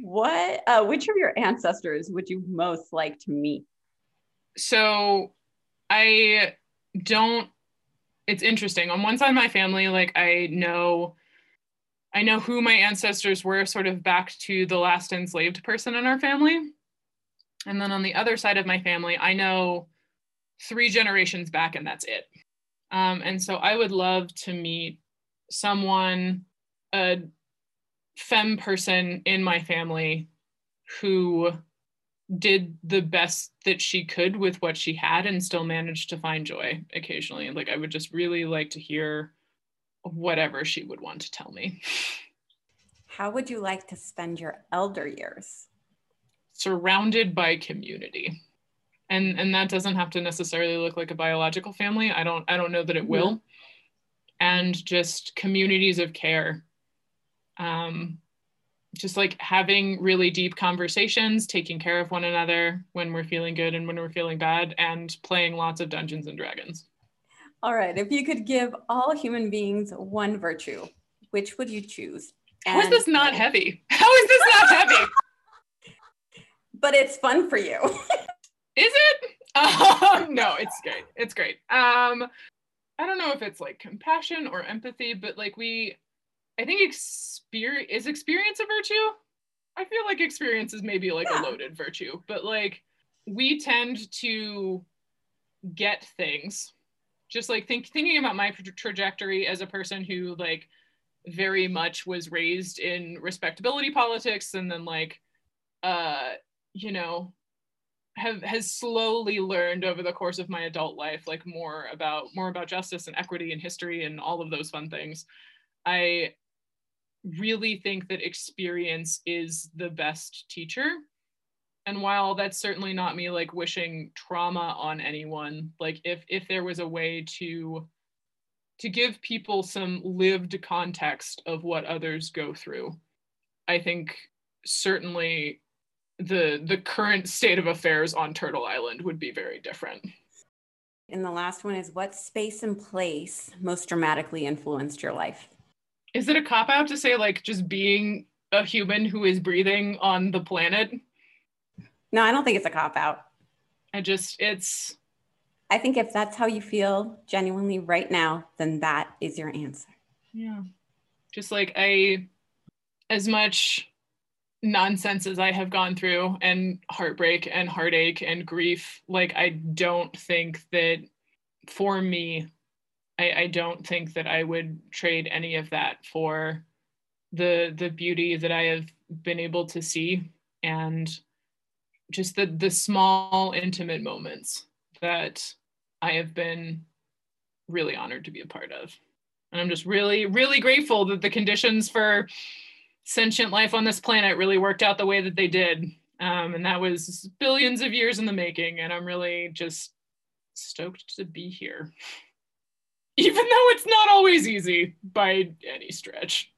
What uh, which of your ancestors would you most like to meet? So i don't it's interesting. On one side of my family, like I know I know who my ancestors were sort of back to the last enslaved person in our family. And then on the other side of my family, I know three generations back and that's it. Um, and so I would love to meet someone, a femme person in my family who did the best that she could with what she had and still managed to find joy occasionally. Like I would just really like to hear whatever she would want to tell me. How would you like to spend your elder years? Surrounded by community. And and that doesn't have to necessarily look like a biological family. I don't I don't know that it will. Mm-hmm. And just communities of care. Um, just like having really deep conversations, taking care of one another when we're feeling good and when we're feeling bad, and playing lots of Dungeons and Dragons. All right. If you could give all human beings one virtue, which would you choose? How is this not heavy? How is this not heavy? [laughs] but it's fun for you. is it? Um, no, it's great. It's great. Um, I don't know if it's like compassion or empathy, but like we I think experience is experience a virtue. I feel like experience is maybe like yeah. a loaded virtue, but like we tend to get things. Just like think thinking about my tra- trajectory as a person who like very much was raised in respectability politics and then like uh you know have has slowly learned over the course of my adult life like more about more about justice and equity and history and all of those fun things i really think that experience is the best teacher. And while that's certainly not me like wishing trauma on anyone, like if if there was a way to to give people some lived context of what others go through, I think certainly the the current state of affairs on Turtle Island would be very different. And the last one is what space and place most dramatically influenced your life? Is it a cop out to say like just being a human who is breathing on the planet? No, I don't think it's a cop out. I just it's I think if that's how you feel genuinely right now, then that is your answer. Yeah. Just like I as much nonsense as I have gone through and heartbreak and heartache and grief, like I don't think that for me I, I don't think that I would trade any of that for the the beauty that I have been able to see and just the the small intimate moments that I have been really honored to be a part of. And I'm just really, really grateful that the conditions for sentient life on this planet really worked out the way that they did. Um, and that was billions of years in the making. And I'm really just stoked to be here [laughs] even though it's not always easy by any stretch.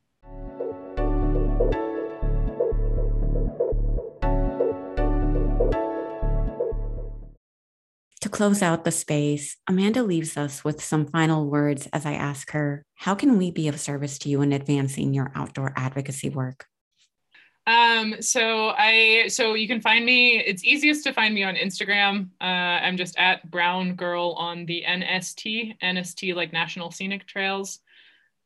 To close out the space, Amanda leaves us with some final words as I ask her, How can we be of service to you in advancing your outdoor advocacy work? Um, so I so you can find me. It's easiest to find me on Instagram. Uh, I'm just at Brown Girl on the NST, NST like National Scenic Trails.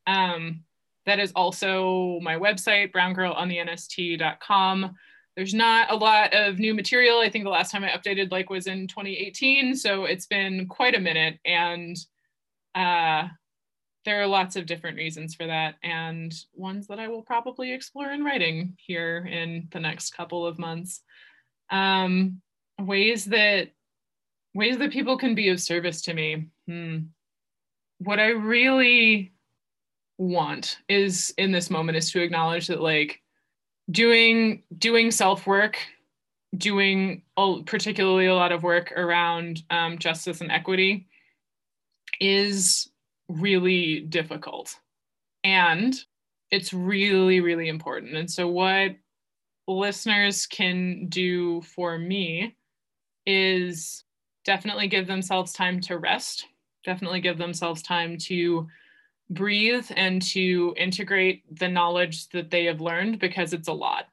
Um, that is also my website, browngirlontheNST.com. There's not a lot of new material. I think the last time I updated like was in 2018, so it's been quite a minute, and uh, there are lots of different reasons for that and ones that I will probably explore in writing here in the next couple of months. Um, ways that ways that people can be of service to me. Hmm. What I really want is in this moment is to acknowledge that like doing doing self work doing particularly a lot of work around um, justice and equity is really difficult. And it's really, really important. And so, what listeners can do for me is definitely give themselves time to rest, definitely give themselves time to breathe and to integrate the knowledge that they have learned because it's a lot.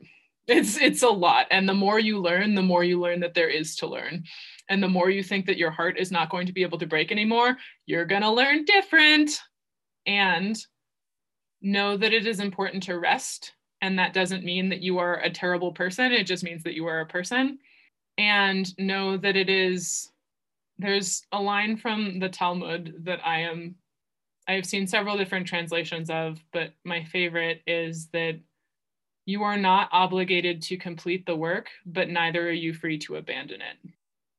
It's it's a lot and the more you learn the more you learn that there is to learn And the more you think that your heart is not going to be able to break anymore, you're going to learn different. And know that it is important to rest. And that doesn't mean that you are a terrible person, it just means that you are a person. And know that it is, there's a line from the Talmud that I am, I have seen several different translations of, but my favorite is that you are not obligated to complete the work, but neither are you free to abandon it.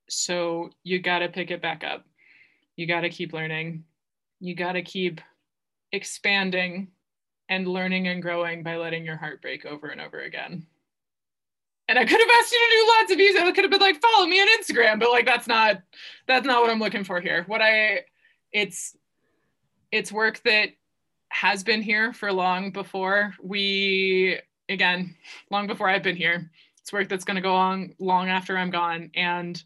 So you got to pick it back up. You got to keep learning. You got to keep expanding and learning and growing by letting your heart break over and over again. And I could have asked you to do lots of views. I could have been like, follow me on Instagram, but like that's not that's not what I'm looking for here. What I it's it's work that has been here for long before we again, long before I've been here. It's work that's to go on long after I'm gone and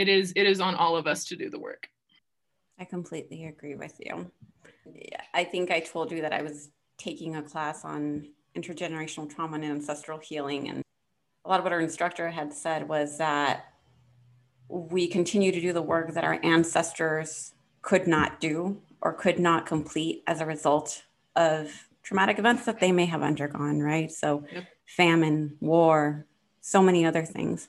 it is it is on all of us to do the work. I completely agree with you. I think I told you that I was taking a class on intergenerational trauma and ancestral healing. And a lot of what our instructor had said was that we continue to do the work that our ancestors could not do or could not complete as a result of traumatic events that they may have undergone, right? So, yep. famine, war, so many other things.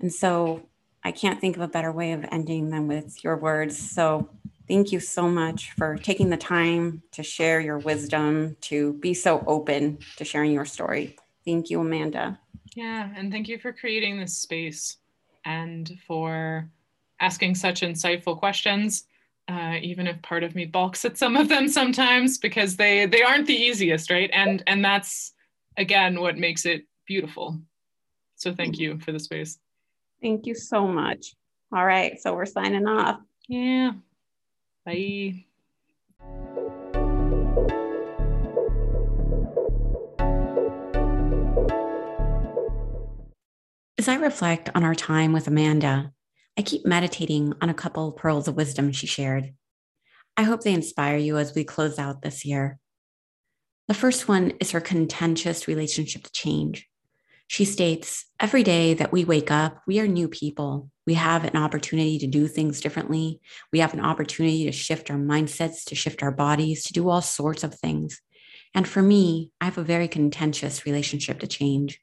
And so, I can't think of a better way of ending than with your words. So, Thank you so much for taking the time to share your wisdom, to be so open to sharing your story. Thank you, Amanda. Yeah, and thank you for creating this space and for asking such insightful questions. Uh, even if part of me balks at some of them sometimes because they they aren't the easiest, right? And and that's again what makes it beautiful. So thank you for the space. Thank you so much. All right, so we're signing off. Yeah. Bye. As I reflect on our time with Amanda, I keep meditating on a couple pearls of wisdom she shared. I hope they inspire you as we close out this year. The first one is her contentious relationship to change. She states every day that we wake up, we are new people. We have an opportunity to do things differently. We have an opportunity to shift our mindsets, to shift our bodies, to do all sorts of things. And for me, I have a very contentious relationship to change.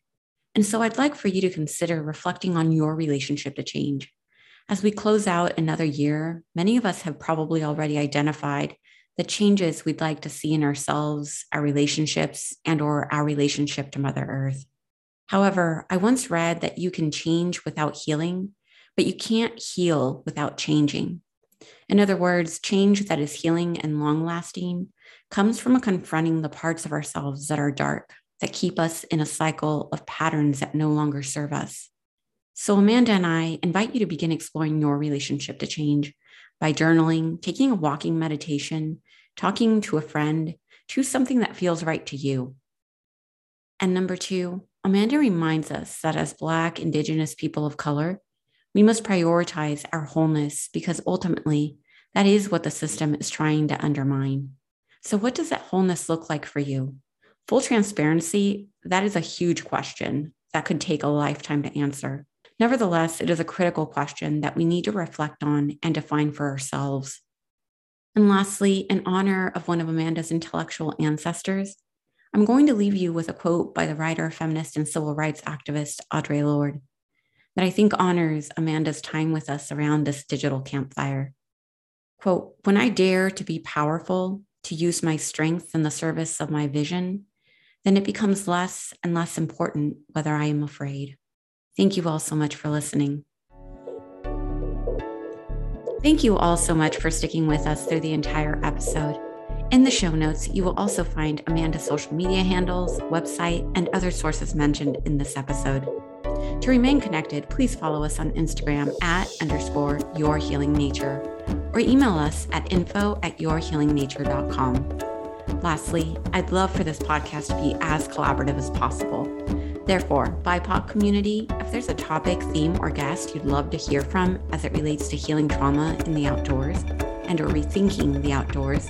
And so I'd like for you to consider reflecting on your relationship to change. As we close out another year, many of us have probably already identified the changes we'd like to see in ourselves, our relationships, and or our relationship to Mother Earth. However, I once read that you can change without healing, but you can't heal without changing. In other words, change that is healing and long lasting comes from confronting the parts of ourselves that are dark, that keep us in a cycle of patterns that no longer serve us. So, Amanda and I invite you to begin exploring your relationship to change by journaling, taking a walking meditation, talking to a friend, choose something that feels right to you. And number two, Amanda reminds us that as Black, Indigenous people of color, we must prioritize our wholeness because ultimately that is what the system is trying to undermine. So, what does that wholeness look like for you? Full transparency, that is a huge question that could take a lifetime to answer. Nevertheless, it is a critical question that we need to reflect on and define for ourselves. And lastly, in honor of one of Amanda's intellectual ancestors, I'm going to leave you with a quote by the writer, feminist, and civil rights activist Audre Lorde that I think honors Amanda's time with us around this digital campfire. Quote, when I dare to be powerful, to use my strength in the service of my vision, then it becomes less and less important whether I am afraid. Thank you all so much for listening. Thank you all so much for sticking with us through the entire episode. In the show notes, you will also find Amanda's social media handles, website, and other sources mentioned in this episode. To remain connected, please follow us on Instagram at underscore your healing nature or email us at info at yourhealingnature.com. Lastly, I'd love for this podcast to be as collaborative as possible. Therefore, BIPOC community, if there's a topic, theme, or guest you'd love to hear from as it relates to healing trauma in the outdoors and or rethinking the outdoors,